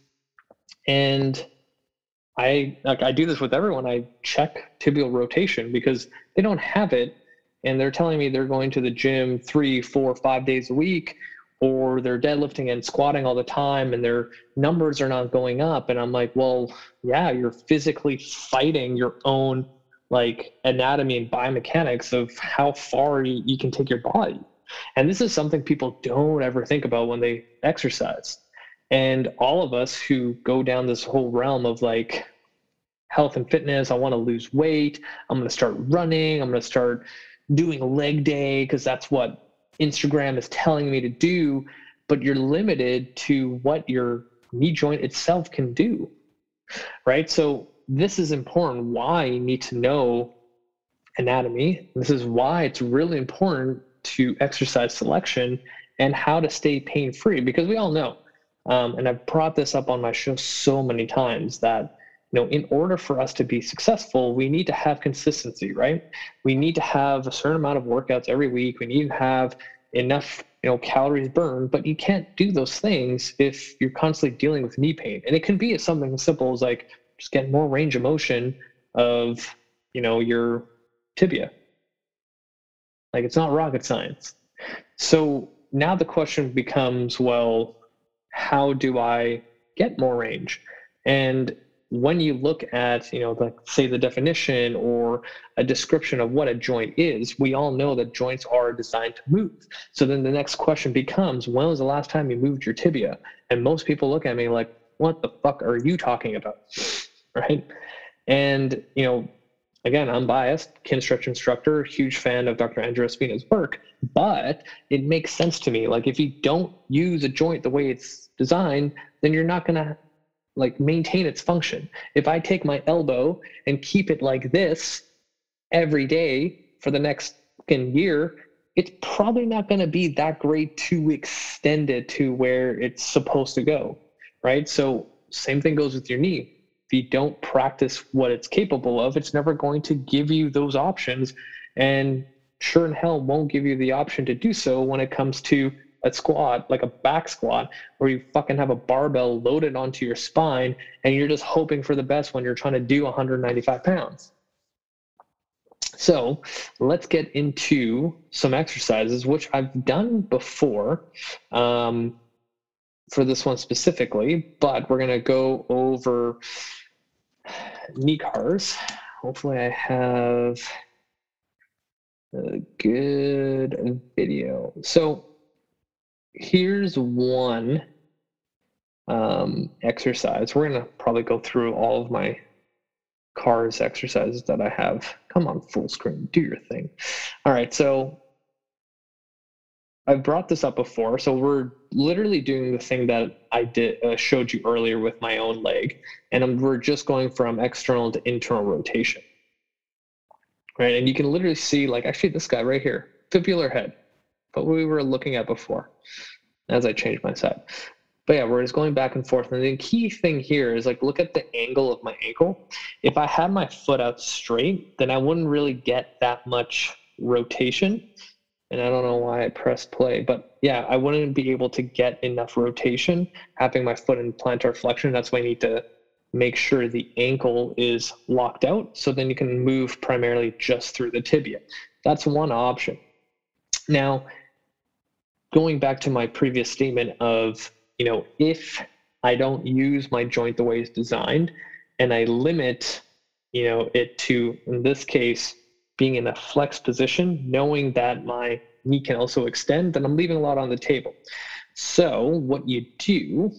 And I like I do this with everyone. I check tibial rotation because they don't have it, and they're telling me they're going to the gym three, four, five days a week. or they're deadlifting and squatting all the time and their numbers are not going up and i'm like well yeah you're physically fighting your own like anatomy and biomechanics of how far you, you can take your body and this is something people don't ever think about when they exercise and all of us who go down this whole realm of like health and fitness i want to lose weight i'm going to start running i'm going to start doing leg day because that's what Instagram is telling me to do, but you're limited to what your knee joint itself can do. Right. So, this is important why you need to know anatomy. This is why it's really important to exercise selection and how to stay pain free because we all know, um, and I've brought this up on my show so many times that you know in order for us to be successful we need to have consistency right? We need to have a certain amount of workouts every week. We need to have enough you know calories burned but you can't do those things if you're constantly dealing with knee pain. And it can be something as simple as like just getting more range of motion of you know your tibia. Like it's not rocket science. So now the question becomes well how do i get more range? And when you look at, you know, like say the definition or a description of what a joint is, we all know that joints are designed to move. So then the next question becomes, when was the last time you moved your tibia? And most people look at me like, what the fuck are you talking about? [LAUGHS] right? And, you know, again, I'm biased, Kinstretch instructor, huge fan of Dr. Andreo Spina's work, but it makes sense to me. Like if you don't use a joint the way it's designed, then you're not going to like maintain its function. If I take my elbow and keep it like this every day for the next year, it's probably not going to be that great to extend it to where it's supposed to go, right? So same thing goes with your knee. If you don't practice what it's capable of, it's never going to give you those options, and sure in hell won't give you the option to do so when it comes to a squat, like a back squat, where you fucking have a barbell loaded onto your spine and you're just hoping for the best when you're trying to do 195 pounds. So let's get into some exercises, which I've done before um, for this one specifically, but we're going to go over knee CARs. Hopefully, I have a good video. So here's one um, exercise. We're to probably go through all of my CARs exercises that I have. Come on, full screen, do your thing. All right, so I've brought this up before. So we're literally doing the thing that I did uh, showed you earlier with my own leg, and we're just going from external to internal rotation. Right, and you can literally see like actually this guy right here, fibular head what we were looking at before as I changed my side. But yeah, we're just going back and forth. And the key thing here is like look at the angle of my ankle. If I had my foot out straight, then I wouldn't really get that much rotation. And I don't know why I pressed play, but yeah, I wouldn't be able to get enough rotation having my foot in plantar flexion. That's why I need to make sure the ankle is locked out. So then you can move primarily just through the tibia. That's one option. Now, going back to my previous statement of, you know, if I don't use my joint the way it's designed and I limit, you know, it to, in this case, being in a flex position, knowing that my knee can also extend, then I'm leaving a lot on the table. So what you do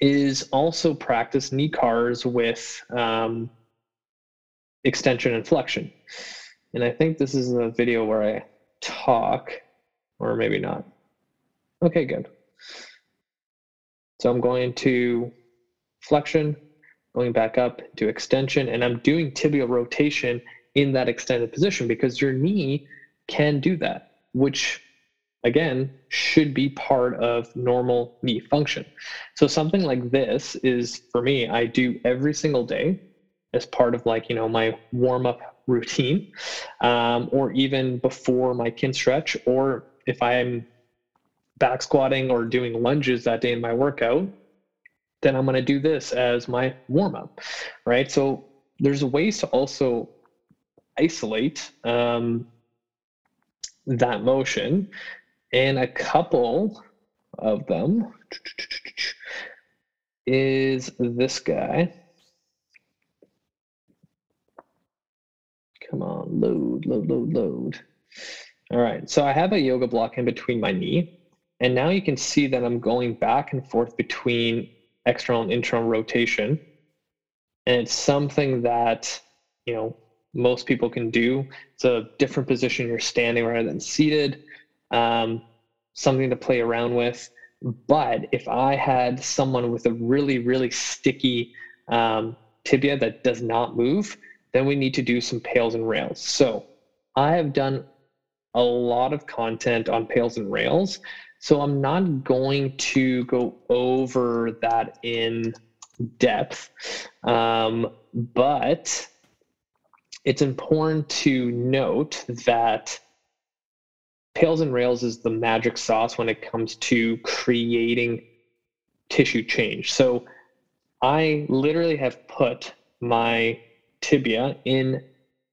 is also practice knee CARs with um, extension and flexion. And I think this is a video where I talk or maybe not. Okay, good. So I'm going to flexion, going back up to extension, and I'm doing tibial rotation in that extended position because your knee can do that, which again should be part of normal knee function. So something like this is for me, I do every single day as part of like, you know, my warm up routine, um, or even before my Kinstretch or if I'm back squatting or doing lunges that day in my workout, then I'm going to do this as my warm up, right? So there's ways to also isolate um, that motion And a couple of them is this guy. Come on, load, load, load, load. All right, so I have a yoga block in between my knee. And now you can see that I'm going back and forth between external and internal rotation. And it's something that, you know, most people can do. It's a different position you're standing rather than seated, um, something to play around with. But if I had someone with a really, really sticky um, tibia that does not move, then we need to do some pails and rails. So I have done a lot of content on pails and rails. So I'm not going to go over that in depth. Um, but it's important to note that Pails and Rails is the magic sauce when it comes to creating tissue change. So I literally have put my tibia in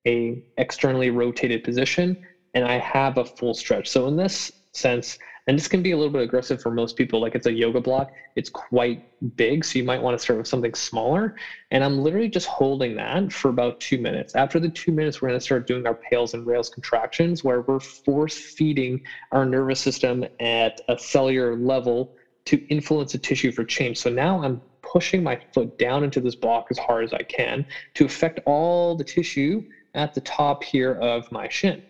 a externally rotated position and I have a full stretch. So in this sense, and this can be a little bit aggressive for most people, like it's a yoga block, it's quite big. So you might want to start with something smaller. And I'm literally just holding that for about two minutes. After the two minutes, we're going to start doing our pails and rails contractions where we're force feeding our nervous system at a cellular level to influence the tissue for change. So now I'm pushing my foot down into this block as hard as I can to affect all the tissue at the top here of my shin.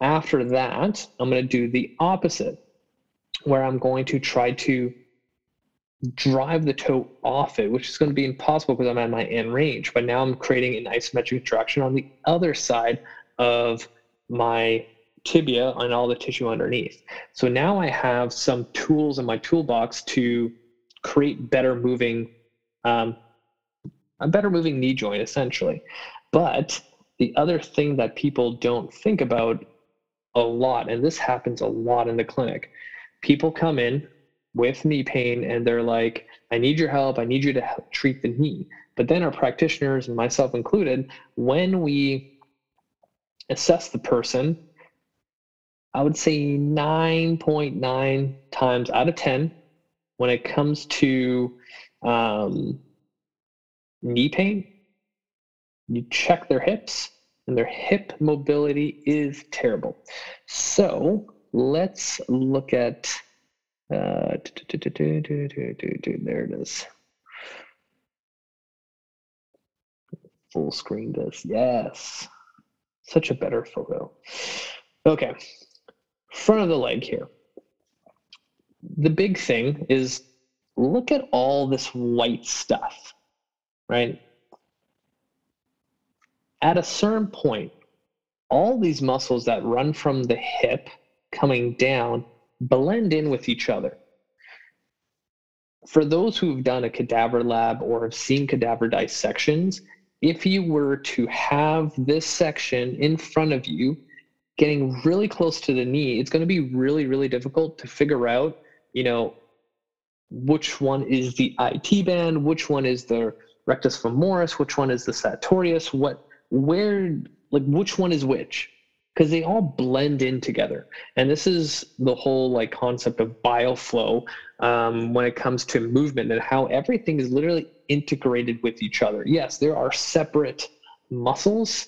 After that, I'm going to do the opposite, where I'm going to try to drive the toe off it, which is going to be impossible because I'm at my end range. But now I'm creating an isometric traction on the other side of my tibia and all the tissue underneath. So now I have some tools in my toolbox to create better moving, um, a better moving knee joint essentially. But the other thing that people don't think about a lot, and this happens a lot in the clinic. People come in with knee pain and they're like, I need your help. I need you to treat the knee. But then our practitioners, and myself included, when we assess the person, I would say 9.9 times out of 10, when it comes to um, knee pain, you check their hips and their hip mobility is terrible. So let's look at, uh, there it is. Full screen this, yes. Such a better photo. Okay, front of the leg here. The big thing is look at all this white stuff, right? At a certain point, all these muscles that run from the hip coming down blend in with each other. For those who've done a cadaver lab or have seen cadaver dissections, if you were to have this section in front of you getting really close to the knee, it's going to be really, really difficult to figure out, you know, which one is the IT band, which one is the rectus femoris, which one is the sartorius, what where like which one is which? Because they all blend in together. And this is the whole like concept of bioflow um, when it comes to movement and how everything is literally integrated with each other. Yes there are separate muscles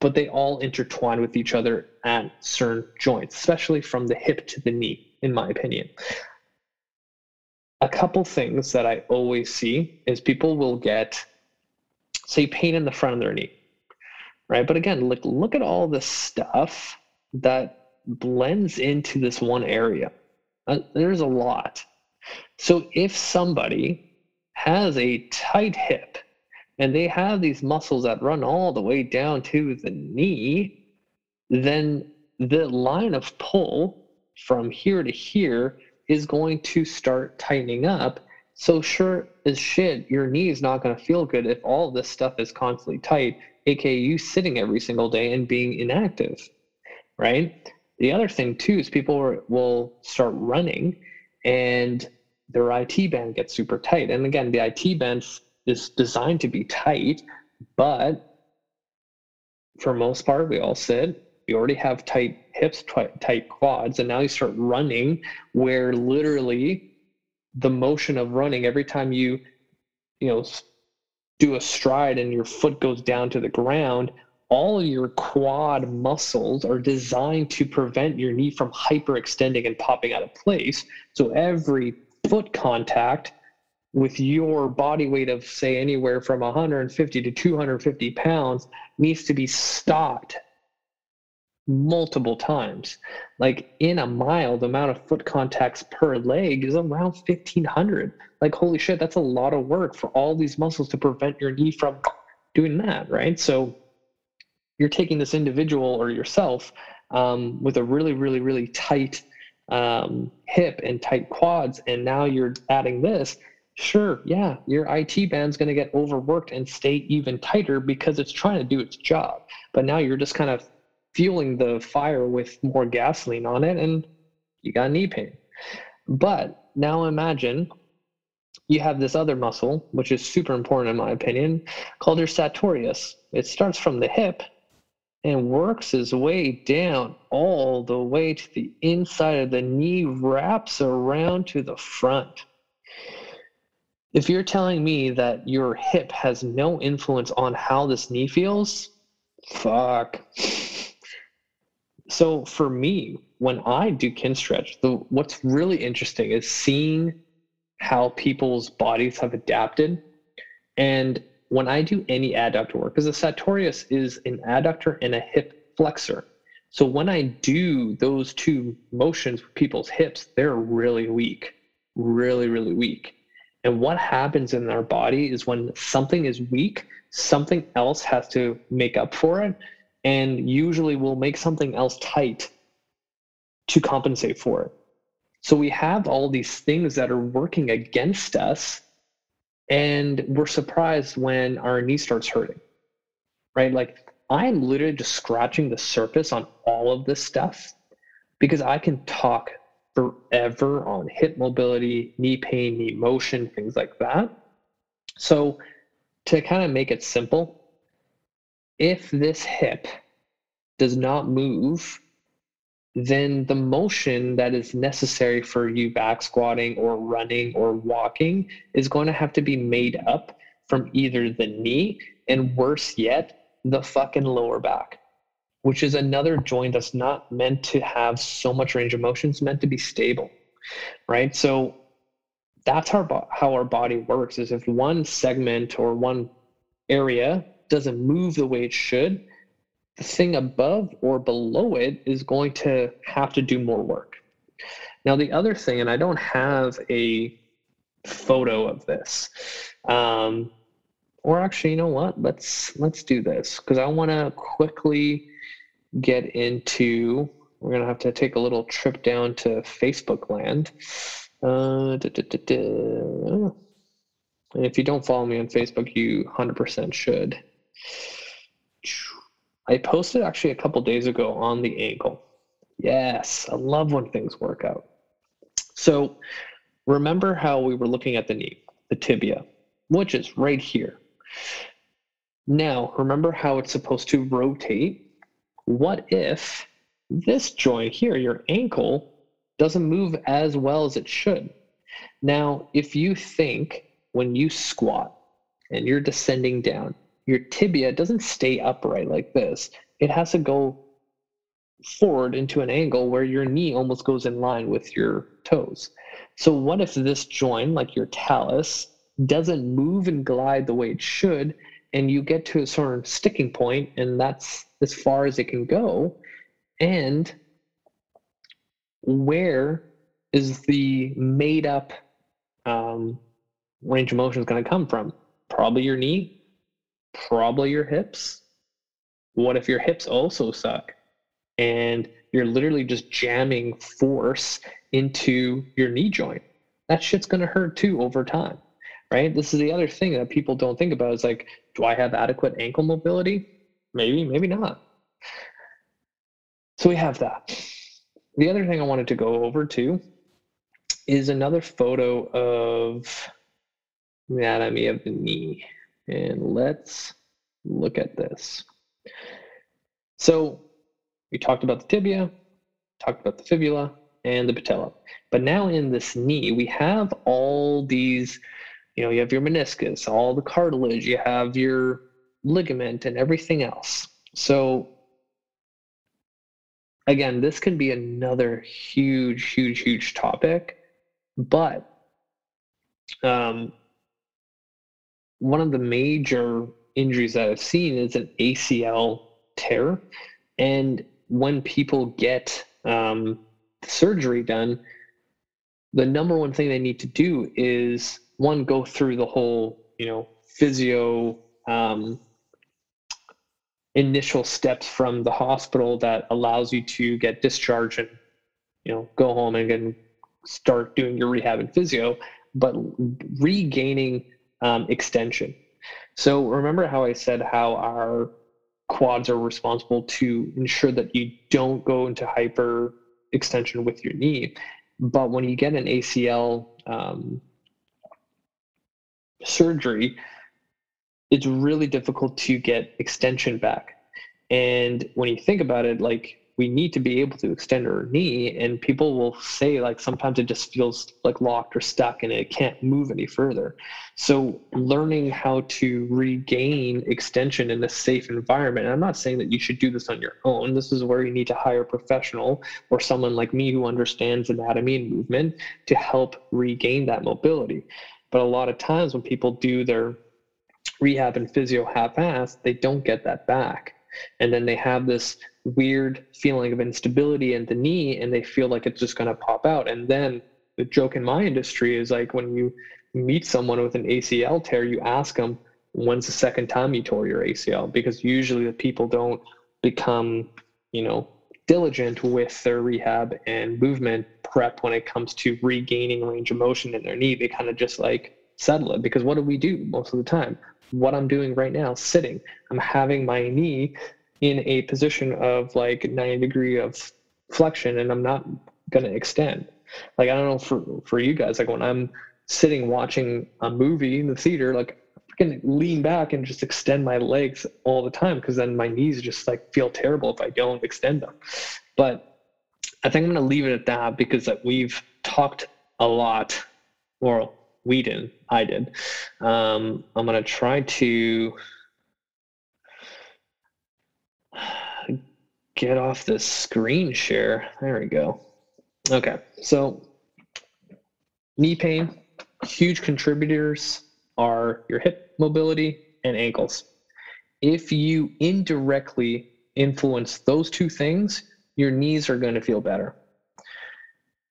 but they all intertwine with each other at certain joints especially from the hip to the knee in my opinion. A couple things that i always see is people will get say pain in the front of their knee right? But again, look look at all the stuff that blends into this one area. Uh, there's a lot. So if somebody has a tight hip and they have these muscles that run all the way down to the knee, then the line of pull from here to here is going to start tightening up. So sure as shit, your knee is not going to feel good if all this stuff is constantly tight aka you sitting every single day and being inactive, right? The other thing too is people will start running and their IT band gets super tight. And again, the IT band is designed to be tight, but for most part, we all sit, you already have tight hips, tight quads, and now you start running where literally the motion of running every time you, you know, do a stride and your foot goes down to the ground, all of your quad muscles are designed to prevent your knee from hyperextending and popping out of place. So every foot contact with your body weight of say anywhere from 150 to 250 pounds needs to be stopped multiple times like in a mile the amount of foot contacts per leg is around 1500 like holy shit that's a lot of work for all these muscles to prevent your knee from doing that right so you're taking this individual or yourself um, with a really really really tight um, hip and tight quads and now you're adding this Sure, yeah, your IT band's going to get overworked and stay even tighter because it's trying to do its job. But now you're just kind of fueling the fire with more gasoline on it and you got knee pain. But now imagine you have this other muscle, which is super important in my opinion, called your sartorius. It starts from the hip and works its way down all the way to the inside of the knee, wraps around to the front if you're telling me that your hip has no influence on how this knee feels, fuck. So for me, when I do Kinstretch, the what's really interesting is seeing how people's bodies have adapted. And when I do any adductor work, because the sartorius is an adductor and a hip flexor. So when I do those two motions with people's hips, they're really weak, really, really weak. And what happens in our body is when something is weak, something else has to make up for it. And usually we'll make something else tight to compensate for it. So we have all these things that are working against us. And we're surprised when our knee starts hurting, right? Like I'm literally just scratching the surface on all of this stuff because I can talk forever on hip mobility, knee pain, knee motion, things like that. So, to kind of make it simple, if this hip does not move, then the motion that is necessary for you back squatting or running or walking is going to have to be made up from either the knee and worse yet, the fucking lower back which is another joint that's not meant to have so much range of motion. It's meant to be stable, right? So that's our, how our body works is if one segment or one area doesn't move the way it should, thing above or below it is going to have to do more work. Now, the other thing, and I don't have a photo of this, um, or actually, you know what? Let's let's do this because I want to quickly get into, we're to have to take a little trip down to Facebook land. Uh, da, da, da, and if you don't follow me on Facebook, you 100% should. I posted actually a couple days ago on the ankle. Yes, I love when things work out. So remember how we were looking at the knee, the tibia, which is right here. Now, remember how it's supposed to rotate what if this joint here, your ankle, doesn't move as well as it should? Now, if you think when you squat and you're descending down, your tibia doesn't stay upright like this. It has to go forward into an angle where your knee almost goes in line with your toes. So, what if this joint, like your talus, doesn't move and glide the way it should, and you get to a sort of sticking point, and that's as far as it can go and where is the made up um, range of motion going to come from probably your knee probably your hips what if your hips also suck and you're literally just jamming force into your knee joint that shit's going to hurt too over time right this is the other thing that people don't think about is like do i have adequate ankle mobility Maybe, maybe not. So we have that. The other thing I wanted to go over too is another photo of anatomy of the knee. And let's look at this. So we talked about the tibia, talked about the fibula, and the patella. But now in this knee, we have all these, you know, you have your meniscus, all the cartilage, you have your ligament, and everything else. So, again, this can be another huge, huge, huge topic. But um, one of the major injuries that I've seen is an ACL tear. And when people get um, surgery done, the number one thing they need to do is one, go through the whole, you know, physio um, initial steps from the hospital that allows you to get discharged and, you know, go home and then start doing your rehab and physio, but regaining um, extension. So remember how I said how our quads are responsible to ensure that you don't go into hyper extension with your knee. But when you get an ACL um, surgery, it's really difficult to get extension back. And when you think about it, like we need to be able to extend our knee and people will say like sometimes it just feels like locked or stuck and it can't move any further. So learning how to regain extension in a safe environment i'm not saying that you should do this on your own. This is where you need to hire a professional or someone like me who understands anatomy and movement to help regain that mobility. But a lot of times when people do their rehab and physio half-assed they don't get that back. And then they have this weird feeling of instability in the knee and they feel like it's just going to pop out. And then the joke in my industry is like when you meet someone with an ACL tear you ask them when's the second time you tore your ACL because usually the people don't become you know diligent with their rehab and movement prep when it comes to regaining range of motion in their knee. They kind of just like settle it. Because what do we do most of the time? What I'm doing right now, sitting. I'm having my knee in a position of like 90 degree of flexion and I'm not going to extend. Like, I don't know for, for you guys, like when I'm sitting watching a movie in the theater, like I can lean back and just extend my legs all the time because then my knees just like feel terrible if I don't extend them. But I think I'm going to leave it at that because like, we've talked a lot, or we didn't, I did. Um, I'm going to try to get off this screen share. There we go. Okay, so knee pain, huge contributors are your hip mobility and ankles. If you indirectly influence those two things, your knees are going to feel better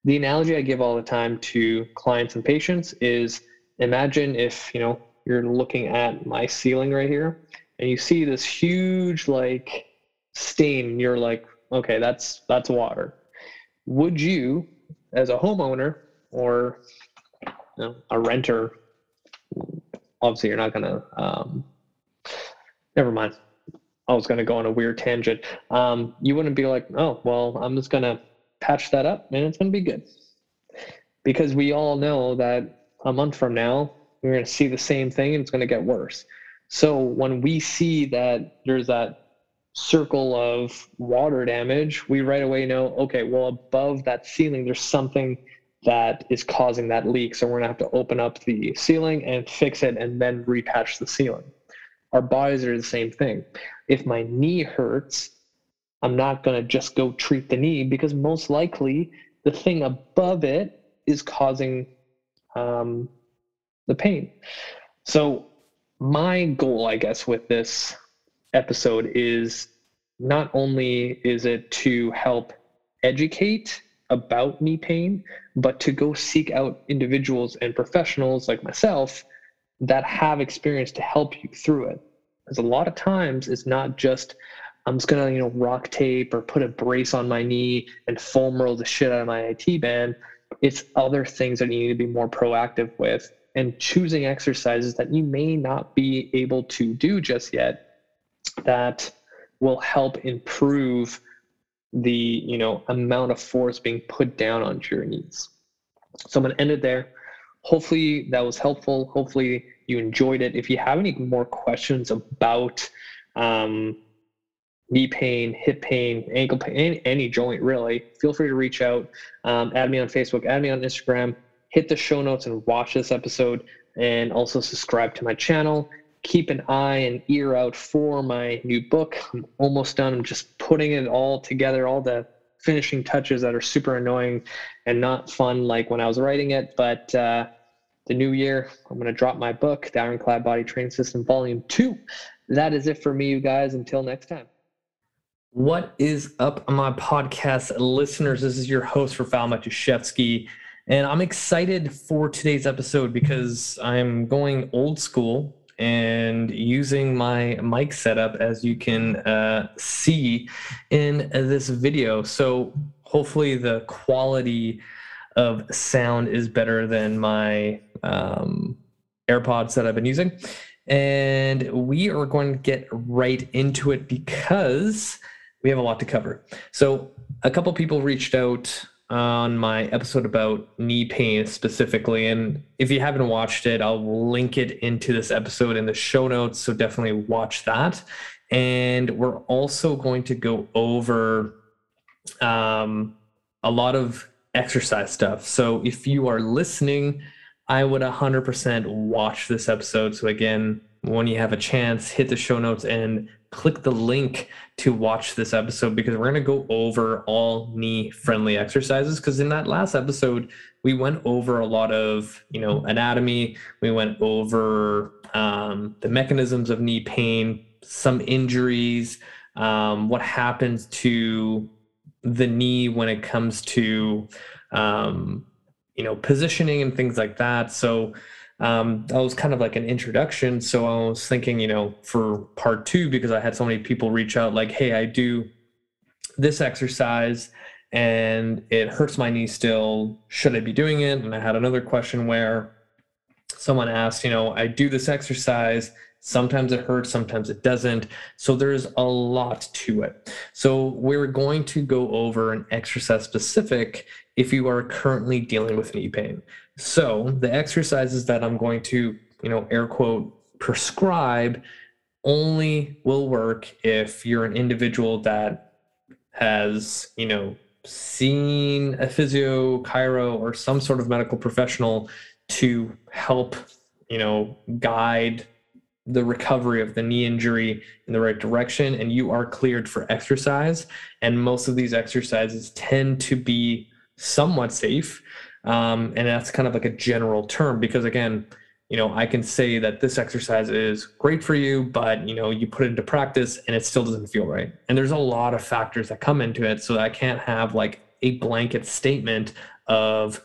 the analogy I give all the time to clients and patients is imagine if, you know, you're looking at my ceiling right here and you see this huge like stain you're like, okay, that's that's water. Would you as a homeowner or you know, a renter obviously you're not to um, never mind. I was to go on a weird tangent. Um, you wouldn't be like, oh, well, I'm just to patch that up and it's to be good. Because we all know that a month from now, we're to see the same thing and it's to get worse. So when we see that there's that circle of water damage, we right away know, okay, well, above that ceiling, there's something that is causing that leak. So we're going to have to open up the ceiling and fix it and then repatch the ceiling. Our bodies are the same thing. If my knee hurts, I'm not going to just go treat the knee because most likely the thing above it is causing um, the pain. So, my goal, I guess, with this episode is not only is it to help educate about knee pain, but to go seek out individuals and professionals like myself that have experience to help you through it. Because a lot of times it's not just I'm just gonna, you know, rock tape or put a brace on my knee and foam roll the shit out of my IT band. It's other things that you need to be more proactive with and choosing exercises that you may not be able to do just yet that will help improve the you know amount of force being put down onto your knees. So I'm gonna end it there. Hopefully that was helpful. Hopefully you enjoyed it. If you have any more questions about um, knee pain, hip pain, ankle pain, any, any joint really, feel free to reach out. Um, add me on Facebook, add me on Instagram, hit the show notes and watch this episode, and also subscribe to my channel. Keep an eye and ear out for my new book. I'm almost done. I'm just putting it all together, all the finishing touches that are super annoying and not fun like when I was writing it. But uh, the new year, I'm going to drop my book, The Ironclad Body Training System, Volume 2. That is it for me, you guys. Until next time. What is up, my podcast listeners? This is your host, Rafal Matuszewski, and I'm excited for today's episode because I'm going old school and using my mic setup as you can uh, see in this video. So hopefully the quality of sound is better than my um, AirPods that I've been using. And we are going to get right into it because we have a lot to cover. So, a couple people reached out on my episode about knee pain specifically. And if you haven't watched it, I'll link it into this episode in the show notes. So, definitely watch that. And we're also going to go over um, a lot of exercise stuff. So, if you are listening, I would 100% watch this episode. So, again, when you have a chance, hit the show notes and click the link to watch this episode because we're going to go over all knee friendly exercises. Because in that last episode we went over a lot of you know anatomy. We went over um, the mechanisms of knee pain some injuries um, what happens to the knee when it comes to um, you know positioning and things like that. So um, that was kind of like an introduction. So I was thinking, you know, for part two, because I had so many people reach out, like, hey, I do this exercise and it hurts my knee still. Should I be doing it? And I had another question where someone asked, you know, I do this exercise. Sometimes it hurts, sometimes it doesn't. So there's a lot to it. So we're going to go over an exercise specific if you are currently dealing with knee pain. So the exercises that I'm going to, you know, air quote, prescribe only will work if you're an individual that has, you know, seen a physio, chiro, or some sort of medical professional to help, you know, guide the recovery of the knee injury in the right direction and you are cleared for exercise. And most of these exercises tend to be somewhat safe um, and that's kind of like a general term because again, you know, I can say that this exercise is great for you, but you know, you put it into practice and it still doesn't feel right. And there's a lot of factors that come into it. So I can't have like a blanket statement of,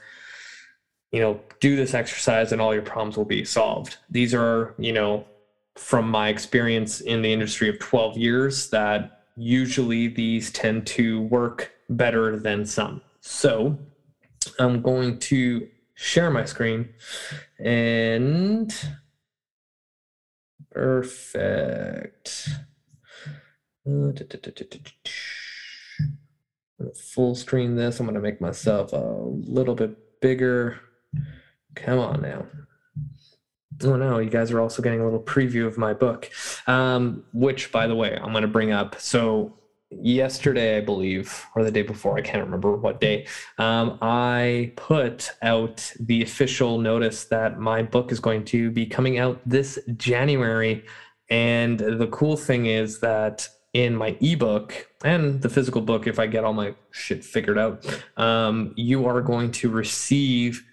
you know, do this exercise and all your problems will be solved. These are, you know, from my experience in the industry of 12 years that usually these tend to work better than some. So I'm going to share my screen and perfect. Full screen this. I'm going to make myself a little bit bigger. Come on now. Oh no, you guys are also getting a little preview of my book, um, which, by the way, I'm going to bring up. So yesterday, I believe, or the day before, I can't remember what day, um, I put out the official notice that my book is going to be coming out this January. And the cool thing is that in my ebook and the physical book, if I get all my shit figured out, um, you are going to receive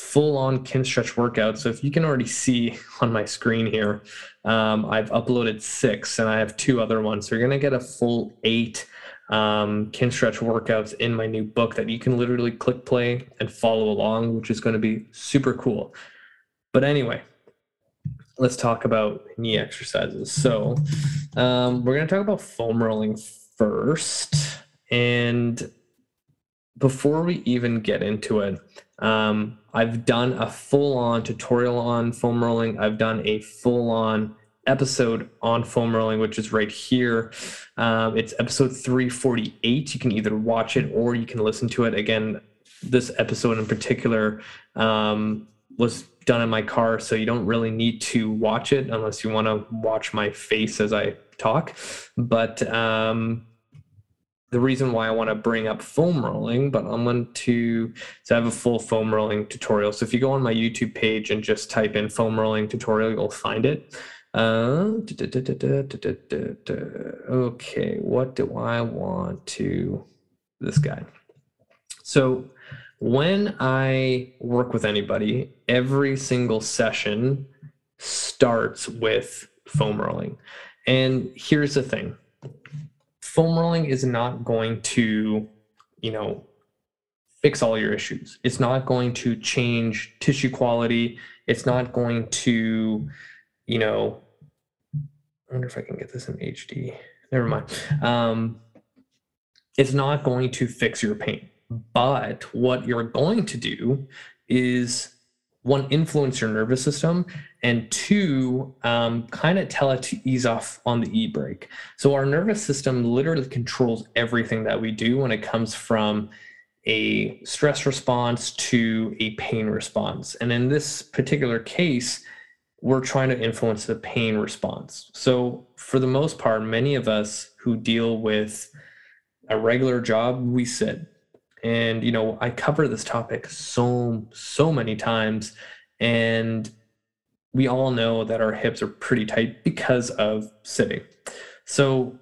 full on Kinstretch workout. So if you can already see [LAUGHS] on my screen here, um, I've uploaded six and I have two other ones. So you're going to get a full eight um, Kinstretch workouts in my new book that you can literally click play and follow along, which is going to be super cool. But anyway, let's talk about knee exercises. So um, we're going to talk about foam rolling first. And before we even get into it, um, I've done a full on tutorial on foam rolling. I've done a full on episode on foam rolling, which is right here. Um, it's episode 348. You can either watch it or you can listen to it. Again, this episode in particular um, was done in my car, so you don't really need to watch it unless you want to watch my face as I talk. But um, the reason why I want to bring up foam rolling, but I'm going to, so I have a full foam rolling tutorial. So if you go on my YouTube page and just type in foam rolling tutorial, you'll find it. Okay, what do I want to, this guy. So when I work with anybody, every single session starts with foam rolling. And here's the thing foam rolling is not going to, you know, fix all your issues. It's not going to change tissue quality. It's not going to, you know, I wonder if I can get this in HD. Never mind. Um, it's not going to fix your pain. But what you're going to do is one, influence your nervous system, and two, um, kind of tell it to ease off on the e brake. So our nervous system literally controls everything that we do when it comes from a stress response to a pain response. And in this particular case, we're trying to influence the pain response. So, for the most part, many of us who deal with a regular job, we sit. And, you know, I cover this topic so, so many times. And we all know that our hips are pretty tight because of sitting. So,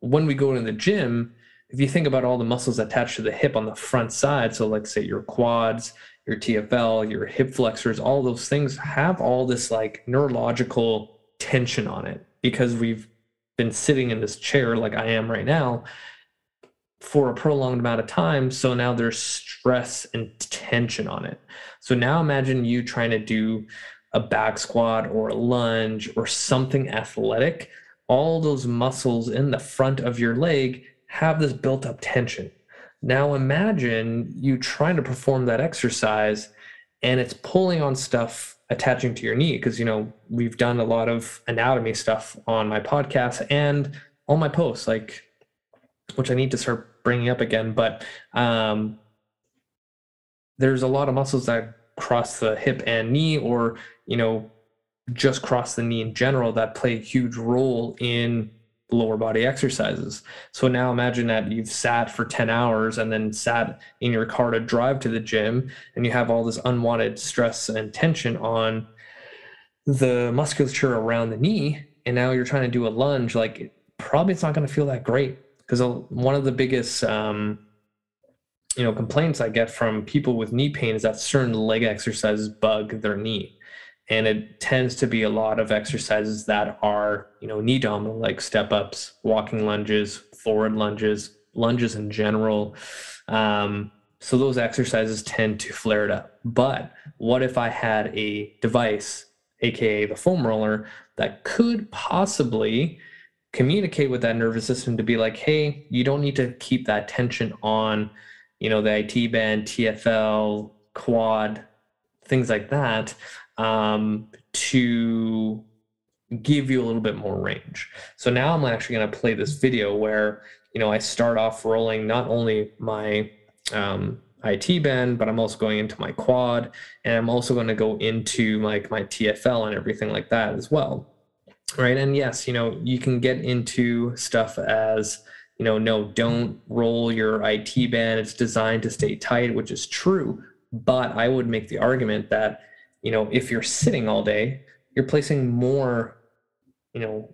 when we go to the gym, if you think about all the muscles attached to the hip on the front side, so like say your quads, your TFL, your hip flexors, all those things have all this like neurological tension on it because we've been sitting in this chair like I am right now for a prolonged amount of time. So now there's stress and tension on it. So now imagine you trying to do a back squat or a lunge or something athletic. All those muscles in the front of your leg have this built up tension. Now imagine you trying to perform that exercise and it's pulling on stuff attaching to your knee because you know we've done a lot of anatomy stuff on my podcast and on my posts like which I need to start bringing up again but um there's a lot of muscles that cross the hip and knee or you know just cross the knee in general that play a huge role in lower body exercises. So now imagine that you've sat for 10 hours and then sat in your car to drive to the gym and you have all this unwanted stress and tension on the musculature around the knee and now you're trying to do a lunge like probably it's not going to feel that great because one of the biggest um, you know complaints i get from people with knee pain is that certain leg exercises bug their knee. And it tends to be a lot of exercises that are you know knee dominant like step ups walking lunges forward lunges lunges in general. Um, so those exercises tend to flare it up. But what if i had a device aka the foam roller that could possibly communicate with that nervous system to be like hey you don't need to keep that tension on you know the IT band TFL quad things like that um, to give you a little bit more range. So now I'm actually going to play this video where, you know, I start off rolling not only my um, IT band, but I'm also going into my quad and I'm also going to go into like my TFL and everything like that as well. Right. And yes, you know, you can get into stuff as, you know, no, don't roll your IT band. It's designed to stay tight, which is true. But I would make the argument that you know if you're sitting all day you're placing more you know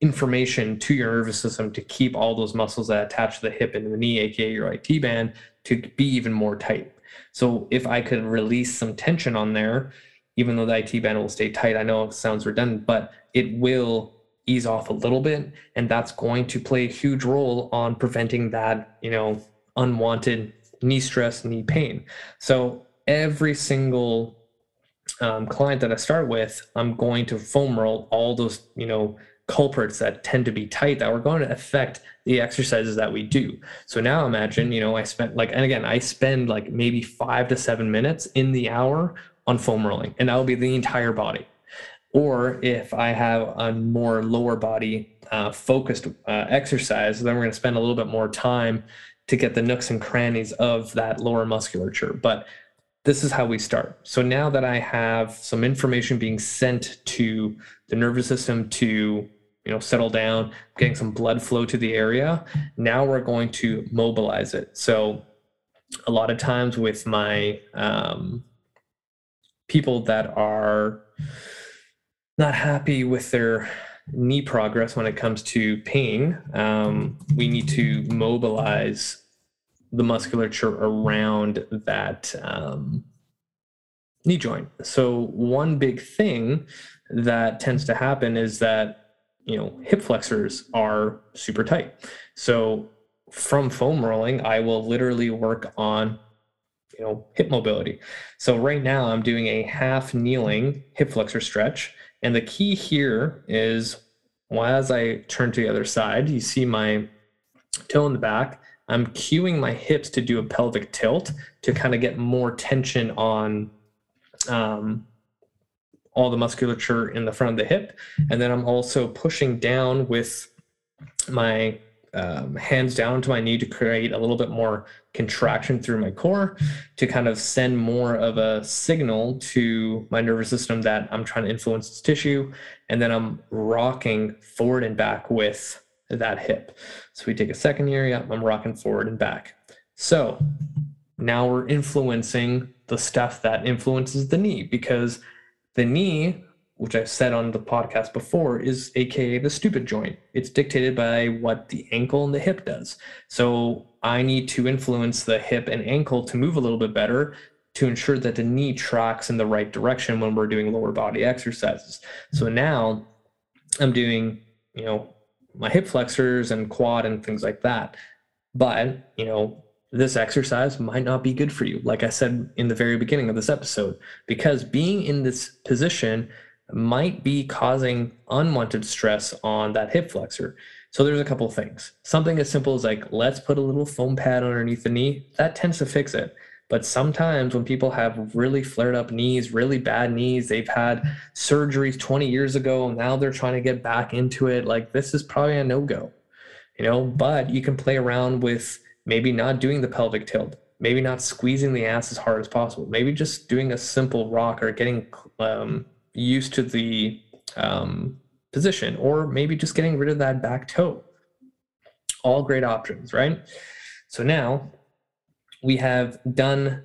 information to your nervous system to keep all those muscles that attach to the hip and the knee aka your IT band to be even more tight so if i could release some tension on there even though the IT band will stay tight i know it sounds redundant but it will ease off a little bit and that's going to play a huge role on preventing that you know unwanted knee stress knee pain so every single um, client that I start with, I'm going to foam roll all those, you know, culprits that tend to be tight that are going to affect the exercises that we do. So now imagine, you know, I spent like, and again, I spend like maybe five to seven minutes in the hour on foam rolling, and that will be the entire body. Or if I have a more lower body uh, focused uh, exercise, then we're going to spend a little bit more time to get the nooks and crannies of that lower musculature. But this is how we start. So now that I have some information being sent to the nervous system to you know settle down getting some blood flow to the area now we're going to mobilize it so a lot of times with my um, people that are not happy with their knee progress when it comes to pain um, we need to mobilize the musculature around that um, knee joint. So one big thing that tends to happen is that you know hip flexors are super tight. So from foam rolling i will literally work on you know hip mobility so right now i'm doing a half kneeling hip flexor stretch and the key here is well, as i turn to the other side you see my toe in the back i'm cueing my hips to do a pelvic tilt to kind of get more tension on um, all the musculature in the front of the hip. And then I'm also pushing down with my um, hands down to my knee to create a little bit more contraction through my core to kind of send more of a signal to my nervous system that I'm trying to influence this tissue. And then I'm rocking forward and back with that hip. So we take a second here. I'm rocking forward and back. So now we're influencing the stuff that influences the knee because the knee, which I've said on the podcast before, is aka the stupid joint. It's dictated by what the ankle and the hip does. So I need to influence the hip and ankle to move a little bit better to ensure that the knee tracks in the right direction when we're doing lower body exercises. So now I'm doing, you know, my hip flexors and quad and things like that. But, you know, this exercise might not be good for you, like I said in the very beginning of this episode, because being in this position might be causing unwanted stress on that hip flexor. So there's a couple of things. Something as simple as like, let's put a little foam pad underneath the knee, that tends to fix it. But sometimes when people have really flared up knees, really bad knees, they've had surgeries 20 years ago, and now they're trying to get back into it. Like this is probably a no go, you know, but you can play around with maybe not doing the pelvic tilt, maybe not squeezing the ass as hard as possible, maybe just doing a simple rock or getting um, used to the um, position, or maybe just getting rid of that back toe. All great options, right? So now we have done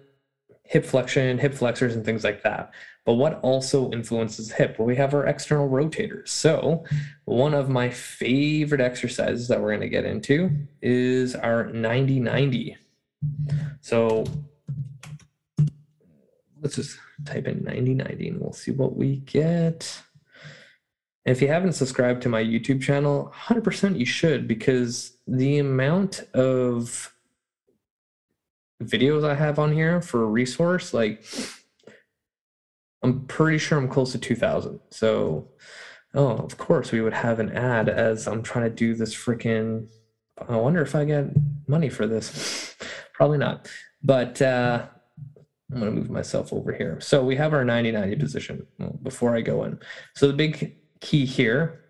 hip flexion, hip flexors, and things like that. But what also influences hip? Well, we have our external rotators. So, one of my favorite exercises that we're going to get into is our 90 90. So, let's just type in 90 90 and we'll see what we get. If you haven't subscribed to my YouTube channel, 100% you should because the amount of videos I have on here for a resource, like I'm pretty sure I'm close to 2000. So, oh, of course we would have an ad as I'm trying to do this freaking. I wonder if I get money for this. [LAUGHS] Probably not. But uh, I'm going to hmm. move myself over here. So we have our 90 90 position uh, before I go in. So the big key here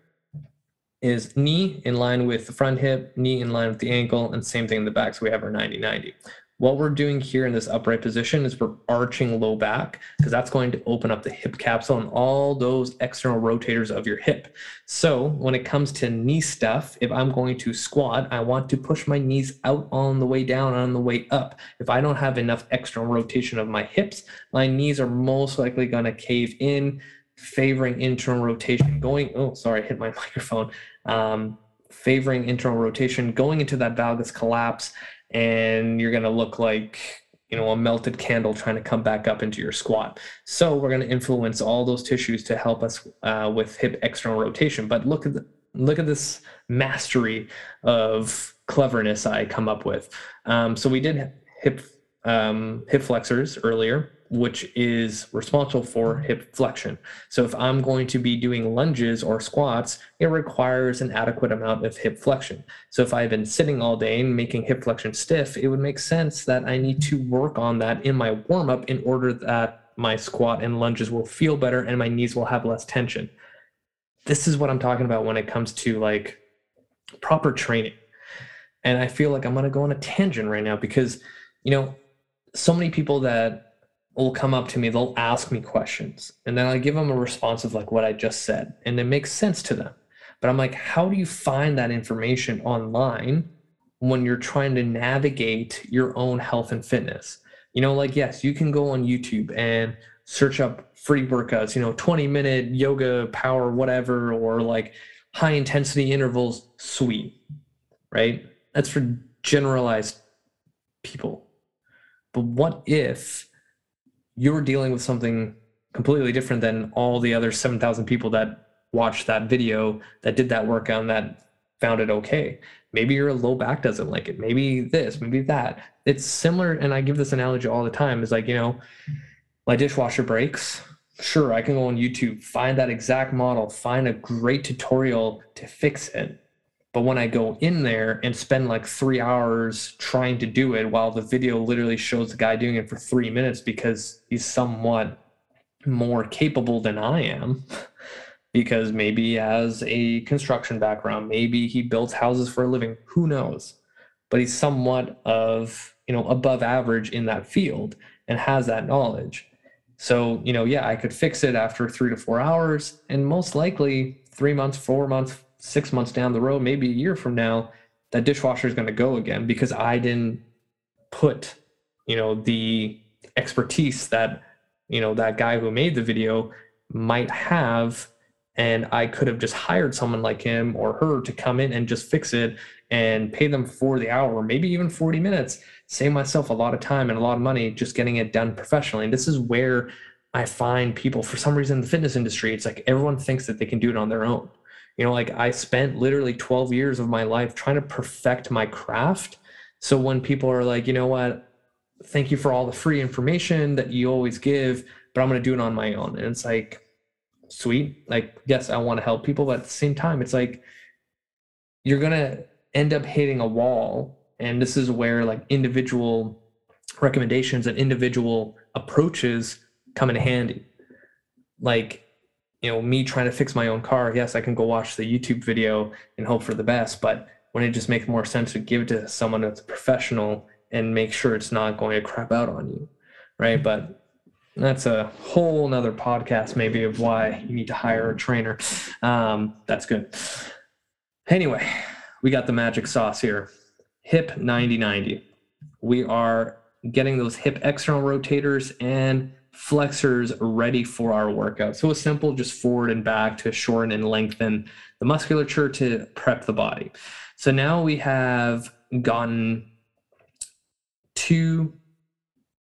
is knee in line with the front hip, knee in line with the ankle, and same thing in the back. So we have our 90 90. What we're doing here in this upright position is we're arching low back because that's going to open up the hip capsule and all those external rotators of your hip. So when it comes to knee stuff, if I'm going to squat, I want to push my knees out on the way down on the way up. If I don't have enough external rotation of my hips, my knees are most likely going to cave in, favoring internal rotation going, oh, sorry, I hit my [LAUGHS] microphone. Um, favoring internal rotation, going into that valgus collapse and you're going to look like you know a melted candle trying to come back up into your squat. So we're going to influence all those tissues to help us uh, with hip external rotation. But look at the, look at this mastery of cleverness i come up with. Um, so we did hip um, hip flexors earlier which is responsible for hip flexion. So if I'm going to be doing lunges or squats, it requires an adequate amount of hip flexion. So if I've been sitting all day and making hip flexion stiff, it would make sense that I need to work on that in my warm up in order that my squat and lunges will feel better and my knees will have less tension. This is what I'm talking about when it comes to like proper training. And I feel like I'm going to go on a tangent right now because, you know, so many people that will come up to me, they'll ask me questions, and then I give them a response of like what I just said, and it makes sense to them. But I'm like, how do you find that information online when you're trying to navigate your own health and fitness? You know, like, yes, you can go on YouTube and search up free workouts, you know, 20 minute yoga, power, whatever, or like high intensity intervals, sweet, right? That's for generalized people. But what if you're dealing with something completely different than all the other 7,000 people that watched that video, that did that workout, and that found it okay? Maybe your low back doesn't like it. Maybe this, maybe that. It's similar, and I give this analogy all the time. Is like, you know, my dishwasher breaks. Sure, I can go on YouTube, find that exact model, find a great tutorial to fix it. But when I go in there and spend like three hours trying to do it while the video literally shows the guy doing it for three minutes because he's somewhat more capable than I am, [LAUGHS] because maybe he has a construction background, maybe he builds houses for a living, who knows? But he's somewhat of, you know, above average in that field and has that knowledge. So, you know, yeah, I could fix it after three to four hours, and most likely three months, four months, six months down the road, maybe a year from now, that dishwasher is going to go again because I didn't put, you know, the expertise that, you know, that guy who made the video might have. And I could have just hired someone like him or her to come in and just fix it and pay them for the hour, maybe even 40 minutes save myself a lot of time and a lot of money just getting it done professionally. And this is where I find people, for some reason, in the fitness industry, it's like everyone thinks that they can do it on their own. You know, like I spent literally 12 years of my life trying to perfect my craft. So when people are like, you know what, thank you for all the free information that you always give, but I'm going to do it on my own. And it's like, sweet. Like, yes, I want to help people, but at the same time, it's like, you're going to end up hitting a wall and this is where like individual recommendations and individual approaches come in handy like you know me trying to fix my own car yes i can go watch the youtube video and hope for the best but when it just makes more sense to give it to someone that's professional and make sure it's not going to crap out on you right? But that's a whole nother podcast maybe of why you need to hire a trainer. Um, that's good. Anyway we got the magic sauce here. Hip 9090. We are getting those hip external rotators and flexors ready for our workout. So it's simple, just forward and back to shorten and lengthen the musculature to prep the body. So now we have gotten two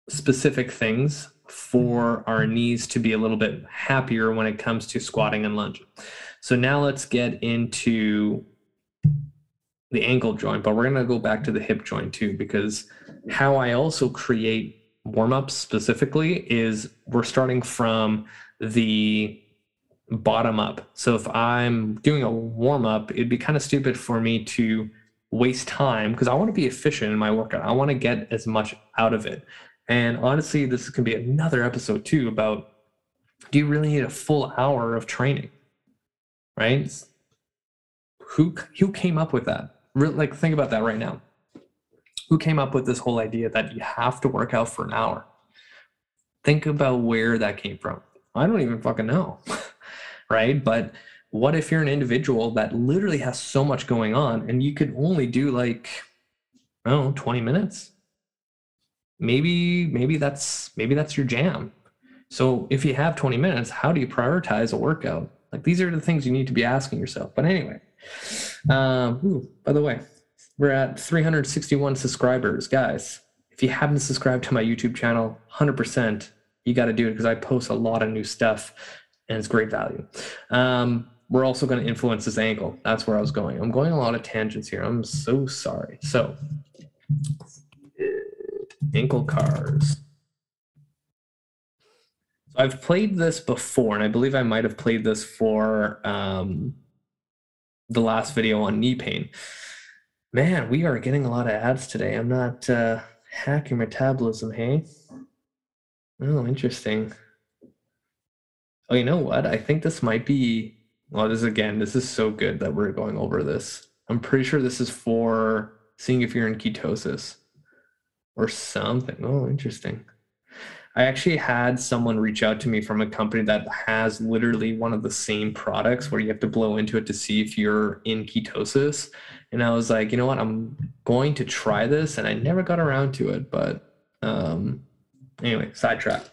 specific things for our knees to be a little bit happier when it comes to squatting and lunging. So now let's get into the ankle joint, but we're going to go back to the hip joint too, because how I also create warm ups specifically is we're starting from the bottom up. So if I'm doing a warm up, it'd be kind of stupid for me to waste time because I want to be efficient in my workout. I want to get as much out of it. And honestly, this can be another episode too about do you really need a full hour of training? Right? Who who came up with that? like think about that right now who came up with this whole idea that you have to work out for an hour? Think about where that came from. I don't even fucking know [LAUGHS] right? But what if you're an individual that literally has so much going on and you could only do like i 20 minutes? Maybe maybe that's maybe that's your jam. So if you have 20 minutes how do you prioritize a workout? Like these are the things you need to be asking yourself. But anyway um, ooh, by the way, we're at 361 subscribers. Guys, if you haven't subscribed to my YouTube channel, 100%, you got to do it because I post a lot of new stuff and it's great value. Um, we're also going to influence this ankle. That's where I was going. I'm going a lot of tangents here. I'm so sorry. So, ankle CARs. So I've played this before, and I believe I might have played this for um, the last video on knee pain. Man, we are getting a lot of ads today. I'm not uh, hacking metabolism, hey? Oh, interesting. Oh, you know what? I think this might be. Well, this again, this is so good that we're going over this. I'm pretty sure this is for seeing if you're in ketosis or something. Oh, interesting. I actually had someone reach out to me from a company that has literally one of the same products where you have to blow into it to see if you're in ketosis. And I was like, you know what, I'm going to try this. And I never got around to it. But um, anyway, sidetrack.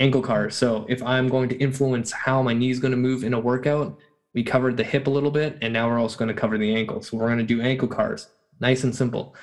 Ankle CARs. So if I'm going to influence how my knee is going to move in a workout, we covered the hip a little bit, and now we're also going to cover the ankle. So we're going to do ankle CARs. Nice and simple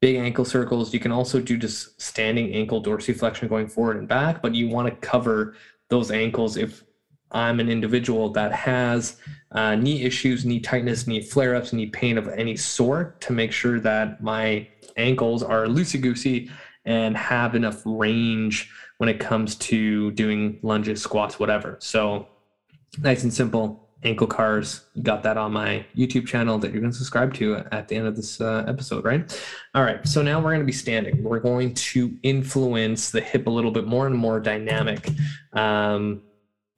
big ankle circles. You can also do just standing ankle dorsiflexion going forward and back, but you want to cover those ankles if I'm an individual that has uh, knee issues, knee tightness, knee flare ups, knee pain of any sort to make sure that my ankles are loosey goosey and have enough range when it comes to doing lunges, squats, whatever. So, nice and simple ankle CARs. got that on my YouTube channel that you're going to subscribe to at the end of this uh, episode, right? All right. So now we're going to be standing. We're going to influence the hip a little bit more and more dynamic um,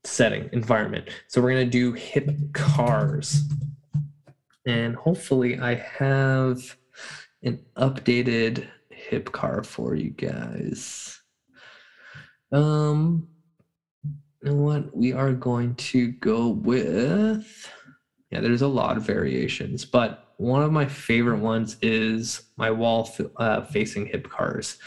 setting environment. So we're going to do hip CARs. And hopefully I have an updated hip CAR for you guys. Um, you know what? We are going to go with, yeah, there's a lot of variations, but one of my favorite ones is my wall uh, facing hip CARs.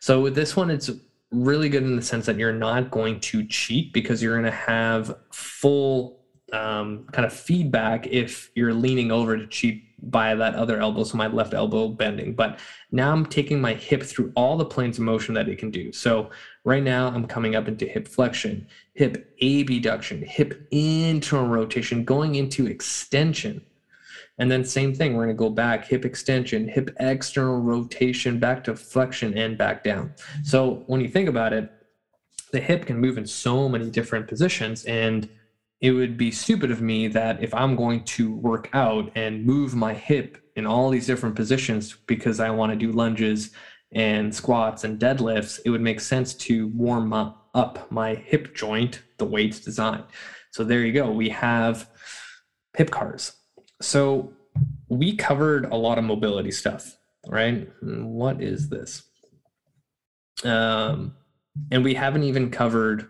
So with this one, it's really good in the sense that you're not going to cheat because you're going to have full um, kind of feedback if you're leaning over to cheat by that other elbow, so my left elbow bending. But now I'm taking my hip through all the planes of motion that it can do. So right now I'm coming up into hip flexion, hip abduction, hip internal rotation, going into extension. And then same thing, we're going to go back, hip extension, hip external rotation, back to flexion and back down. So when you think about it, the hip can move in so many different positions and it would be stupid of me that if I'm going to work out and move my hip in all these different positions because I want to do lunges and squats and deadlifts, it would make sense to warm up, my hip joint the way it's designed. So there you go. We have hip CARs. So we covered a lot of mobility stuff, right? What is this? Um, and we haven't even covered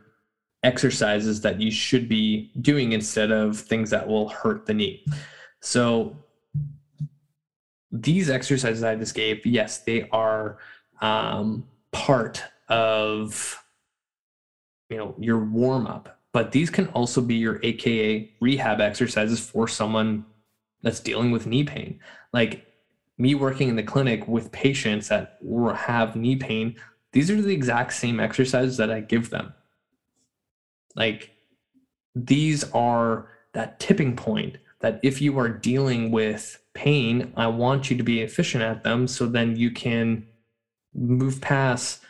exercises that you should be doing instead of things that will hurt the knee. So these exercises I just gave, yes, they are um, part of you know your warm up, but these can also be your AKA rehab exercises for someone that's dealing with knee pain. Like me working in the clinic with patients that have knee pain, these are the exact same exercises that I give them. Like these are that tipping point that if you are dealing with pain, I want you to be efficient at them so then you can move past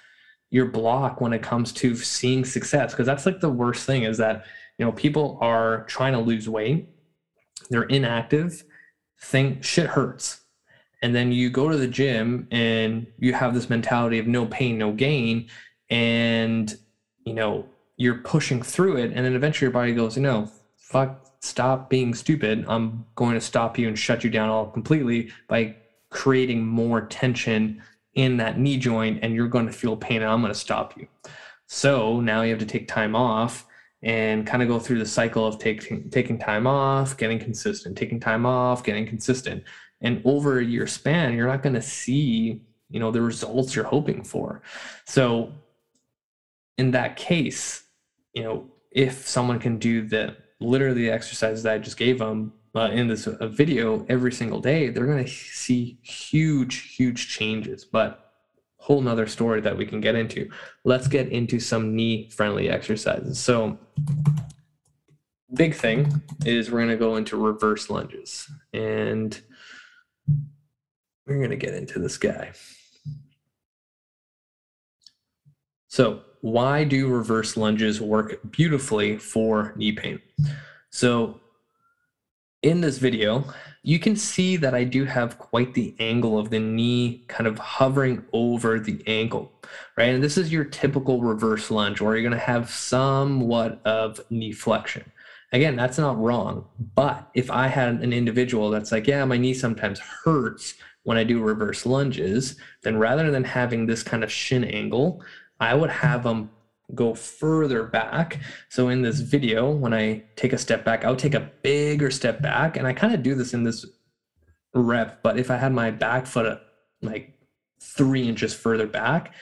your block when it comes to seeing success because that's like the worst thing is that you know people are trying to lose weight they're inactive think shit hurts. And then you go to the gym and you have this mentality of no pain no gain. And you know you're pushing through it. And then eventually your body goes no fuck stop being stupid. I'm going to stop you and shut you down all completely by creating more tension in that knee joint and you're going to feel pain and i'm going to stop you. So now you have to take time off and kind of go through the cycle of taking taking time off getting consistent taking time off getting consistent and over a year span you're not going to see you know the results you're hoping for so in that case you know, if someone can do the literally the exercises that I just gave them uh, in this uh, video every single day, they're going to see huge, huge changes. But whole nother story that we can get into. Let's get into some knee friendly exercises. So, big thing is we're going to go into reverse lunges and we're going to get into this guy. So, why do reverse lunges work beautifully for knee pain? So in this video, you can see that I do have quite the angle of the knee kind of hovering over the ankle, right? And this is your typical reverse lunge where you're going to have somewhat of knee flexion. Again, that's not wrong. But if I had an individual that's like, yeah, my knee sometimes hurts when I do reverse lunges, then rather than having this kind of shin angle, I would have them go further back. So in this video, when I take a step back, I'll take a bigger step back. And I kind of do this in this rep, but if I had my back foot like three inches further back,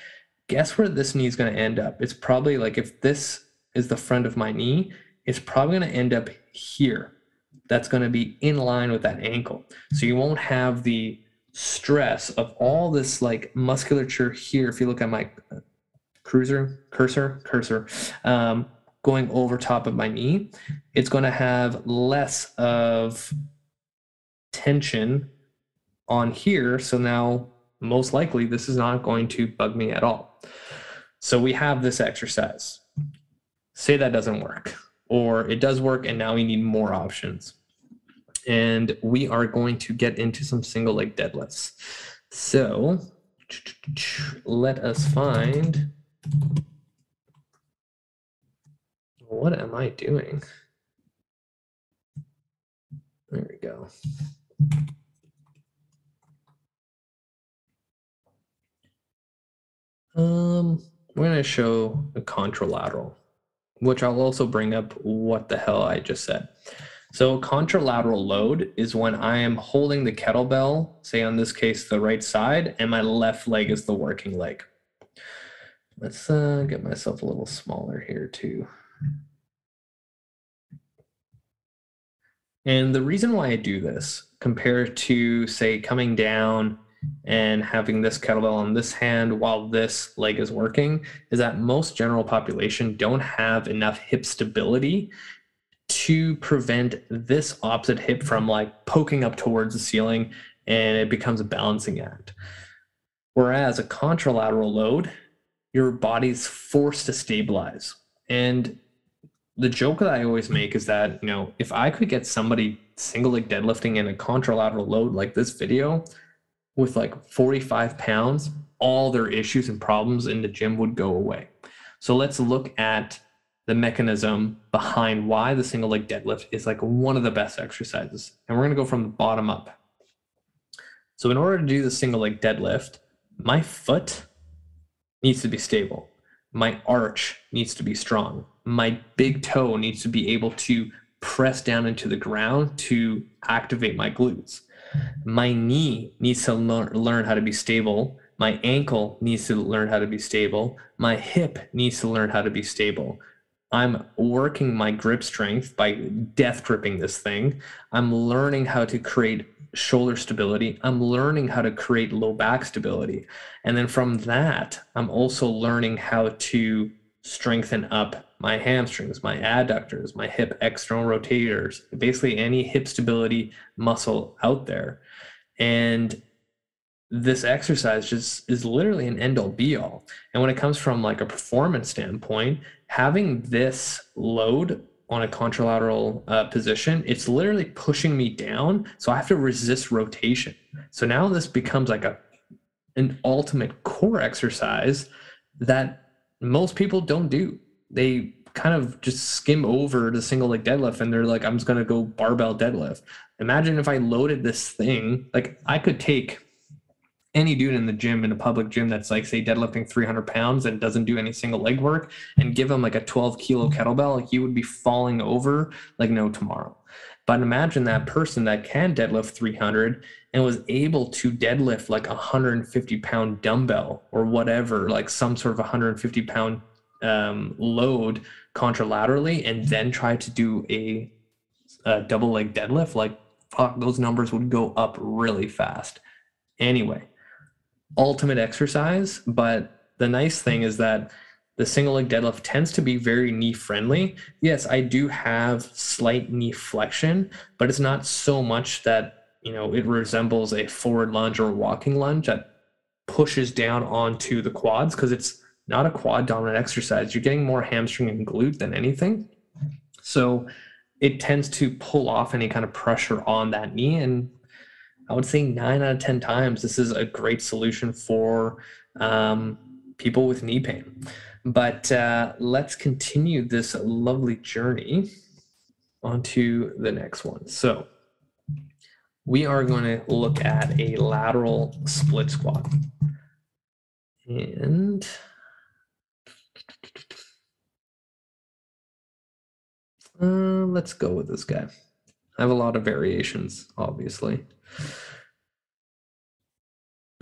guess where this knee is going to end up? It's probably like if this is the front of my knee, it's probably going to end up here. That's going to be in line with that ankle. So you won't have the stress of all this like musculature here. If you look at my cruiser, cursor, cursor, um, going over top of my knee, it's going to have less of tension on here. So now, most likely, this is not going to bug me at all. So we have this exercise. Say that doesn't work, or it does work, and now we need more options. And we are going to get into some single leg deadlifts. So let us find what am I doing? There we go. Um, we're going to show a contralateral, which I'll also bring up what the hell I just said. So contralateral load is when I am holding the kettlebell, say on this case, the right side, and my left leg is the working leg. Let's uh, get myself a little smaller here too. And the reason why I do this compared to say coming down and having this kettlebell on this hand while this leg is working is that most general population don't have enough hip stability to prevent this opposite hip from like poking up towards the ceiling and it becomes a balancing act. Whereas a contralateral load, your body's forced to stabilize. And the joke that I always make is that, you know, if I could get somebody single leg deadlifting in a contralateral load like this video with like 45 pounds, all their issues and problems in the gym would go away. So let's look at the mechanism behind why the single leg deadlift is like one of the best exercises. And we're going to go from the bottom up. So in order to do the single leg deadlift, my foot needs to be stable. My arch needs to be strong. My big toe needs to be able to press down into the ground to activate my glutes. My knee needs to learn, how to be stable. My ankle needs to learn how to be stable. My hip needs to learn how to be stable. I'm working my grip strength by death gripping this thing. I'm learning how to create shoulder stability. I'm learning how to create low back stability. And then from that, I'm also learning how to strengthen up my hamstrings, my adductors, my hip external rotators, basically any hip stability muscle out there. And this exercise just is literally an end all be all. And when it comes from like a performance standpoint, having this load on a contralateral uh, position, it's literally pushing me down. So I have to resist rotation. So now this becomes like a an ultimate core exercise that most people don't do. They kind of just skim over the single leg deadlift and they're like, I'm just gonna go barbell deadlift. Imagine if I loaded this thing, like I could take any dude in the gym in a public gym that's like say deadlifting 300 pounds and doesn't do any single leg work and give him like a 12 kilo kettlebell like he would be falling over like no tomorrow. But imagine that person that can deadlift 300 and was able to deadlift like a 150 pound dumbbell or whatever like some sort of 150 pound um, load contralaterally and then try to do a, a double leg deadlift like fuck those numbers would go up really fast. Anyway ultimate exercise, but the nice thing is that the single leg deadlift tends to be very knee friendly. Yes, I do have slight knee flexion, but it's not so much that, you know, it resembles a forward lunge or walking lunge that pushes down onto the quads because it's not a quad dominant exercise. You're getting more hamstring and glute than anything. So it tends to pull off any kind of pressure on that knee and I would say nine out of 10 times, this is a great solution for um, people with knee pain. But uh, let's continue this lovely journey onto the next one. So we are going to look at a lateral split squat. And uh, let's go with this guy. I have a lot of variations, obviously.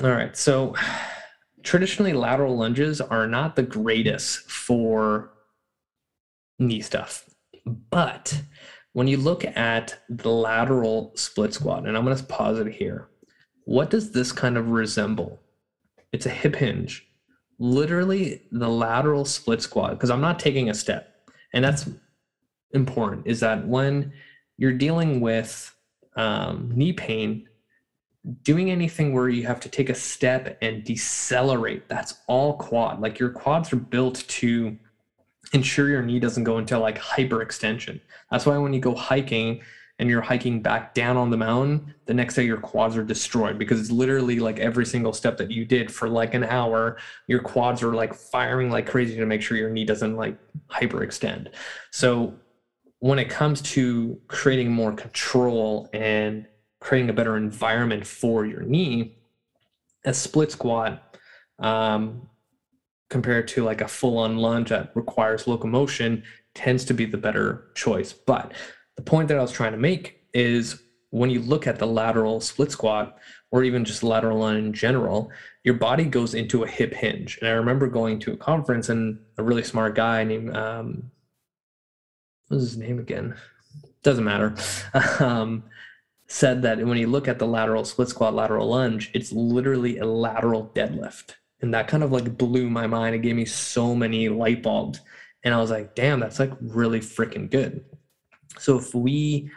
All right, so traditionally lateral lunges are not the greatest for knee stuff. But when you look at the lateral split squat, and I'm going to pause it here, what does this kind of resemble? It's a hip hinge. Literally, the lateral split squat, because I'm not taking a step. And that's important, is that when you're dealing with um, knee pain, doing anything where you have to take a step and decelerate, that's all quad. Like your quads are built to ensure your knee doesn't go into like hyperextension. That's why when you go hiking and you're hiking back down on the mountain, the next day your quads are destroyed because it's literally like every single step that you did for like an hour, your quads are like firing like crazy to make sure your knee doesn't like hyperextend. So when it comes to creating more control and creating a better environment for your knee, a split squat um, compared to like a full on lunge that requires locomotion tends to be the better choice. But the point that I was trying to make is when you look at the lateral split squat or even just lateral lunge in general, your body goes into a hip hinge. And I remember going to a conference and a really smart guy named, um, what's his name again? Doesn't matter. [LAUGHS] Um, said that when you look at the lateral split squat, lateral lunge, it's literally a lateral deadlift. And that kind of like blew my mind. It gave me so many light bulbs. And I was like, damn, that's like really freaking good. So if we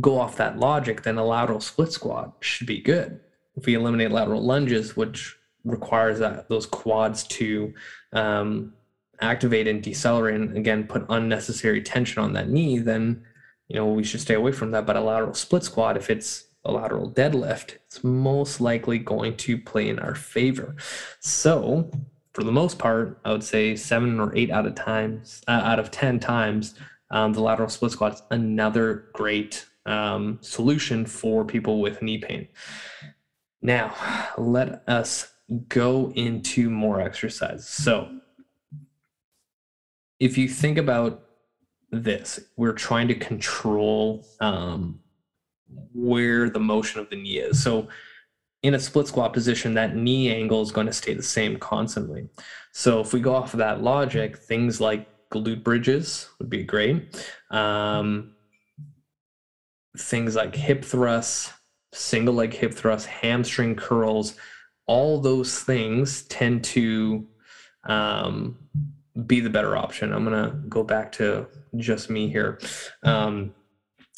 go off that logic, then a lateral split squat should be good. If we eliminate lateral lunges, which requires that those quads to um, activate and decelerate and again put unnecessary tension on that knee, then you know we should stay away from that. But a lateral split squat, if it's a lateral deadlift, it's most likely going to play in our favor. So for the most part, I would say seven or eight out of times uh, out of ten times, um, the lateral split squat is another great um, solution for people with knee pain. Now, let us go into more exercises. So, if you think about this, we're trying to control um, where the motion of the knee is. So, in a split squat position, that knee angle is going to stay the same constantly. So, if we go off of that logic, things like glute bridges would be great. Um, things like hip thrusts, single leg hip thrusts, hamstring curls, all those things tend to um, be the better option. I'm going to go back to just me here. Um,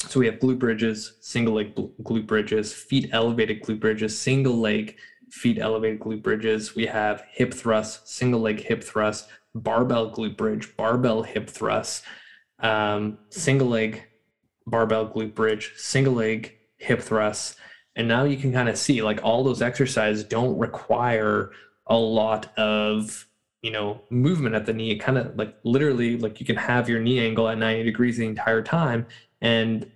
so we have glute bridges, single leg glute bridges, feet elevated glute bridges, single leg feet elevated glute bridges. We have hip thrusts, single leg hip thrust, barbell glute bridge, barbell hip thrust, um, single leg barbell glute bridge, single leg hip thrust. And now you can kind of see like all those exercises don't require a lot of you know movement at the knee. It kind of like literally like you can have your knee angle at 90 degrees the entire time. And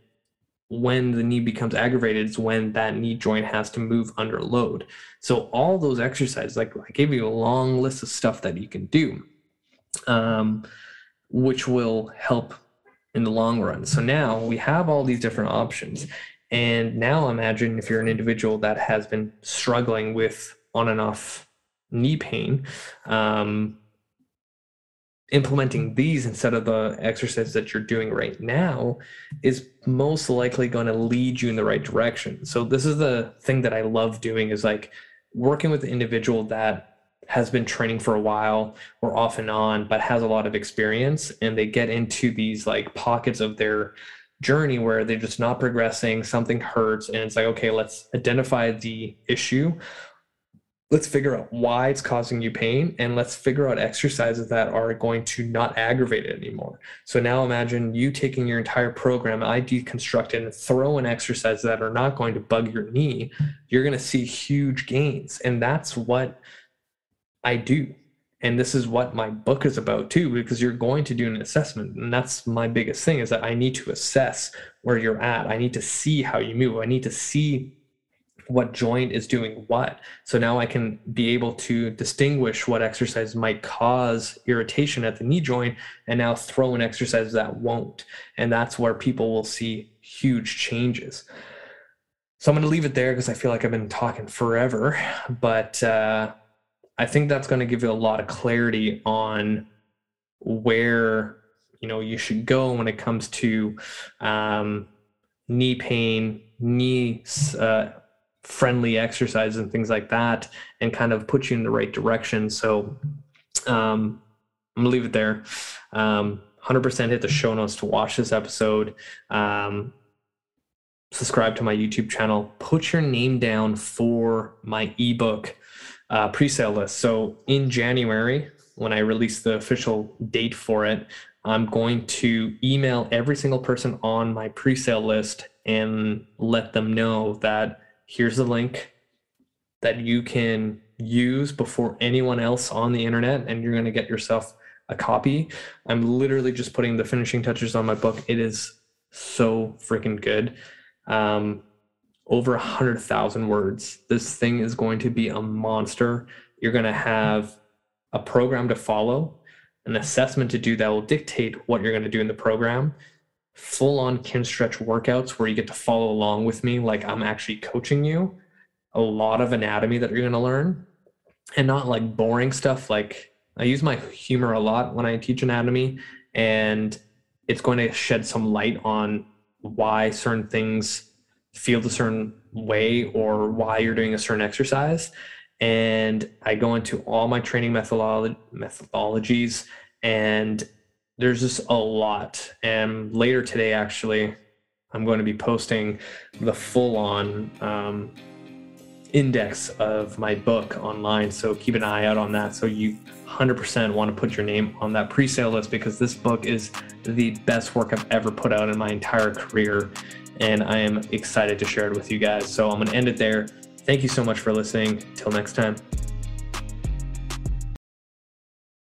when the knee becomes aggravated, it's when that knee joint has to move under load. So all those exercises, like I gave you a long list of stuff that you can do, um, which will help in the long run. So now we have all these different options. And now imagine if you're an individual that has been struggling with on and off knee pain, um, implementing these instead of the exercise that you're doing right now is most likely going to lead you in the right direction. So this is the thing that I love doing is like working with the individual that has been training for a while or off and on, but has a lot of experience. And they get into these like pockets of their journey where they're just not progressing, something hurts. And it's like, okay, let's identify the issue. Let's figure out why it's causing you pain and let's figure out exercises that are going to not aggravate it anymore. So now imagine you taking your entire program, I deconstruct it and throw in exercises that are not going to bug your knee. You're going to see huge gains. And that's what I do. And this is what my book is about too, because you're going to do an assessment. And that's my biggest thing is that I need to assess where you're at. I need to see how you move. I need to see what joint is doing what. So now I can be able to distinguish what exercise might cause irritation at the knee joint and now throw an exercise that won't. And that's where people will see huge changes. So I'm going to leave it there because I feel like I've been talking forever. But uh, I think that's going to give you a lot of clarity on where you know you should go when it comes to um, knee pain, knee uh, friendly exercises and things like that and kind of put you in the right direction. So um, I'm gonna leave it there. Um, 100% hit the show notes to watch this episode. Um, subscribe to my YouTube channel. Put your name down for my ebook uh, pre-sale list. So in January, when I release the official date for it, I'm going to email every single person on my pre-sale list and let them know that here's the link that you can use before anyone else on the internet and you're going to get yourself a copy. I'm literally just putting the finishing touches on my book. It is so freaking good. Um, over a hundred thousand words. This thing is going to be a monster. You're going to have a program to follow an assessment to do that will dictate what you're going to do in the program full on Kinstretch workouts where you get to follow along with me like I'm actually coaching you. A lot of anatomy that you're going to learn and not like boring stuff like I use my humor a lot when I teach anatomy and it's going to shed some light on why certain things feel a certain way or why you're doing a certain exercise and I go into all my training methodolo- methodologies and there's just a lot. And later today, actually, I'm going to be posting the full on um, index of my book online. So keep an eye out on that. So you 100% want to put your name on that pre sale list because this book is the best work I've ever put out in my entire career. And I am excited to share it with you guys. So I'm going to end it there. Thank you so much for listening. Till next time.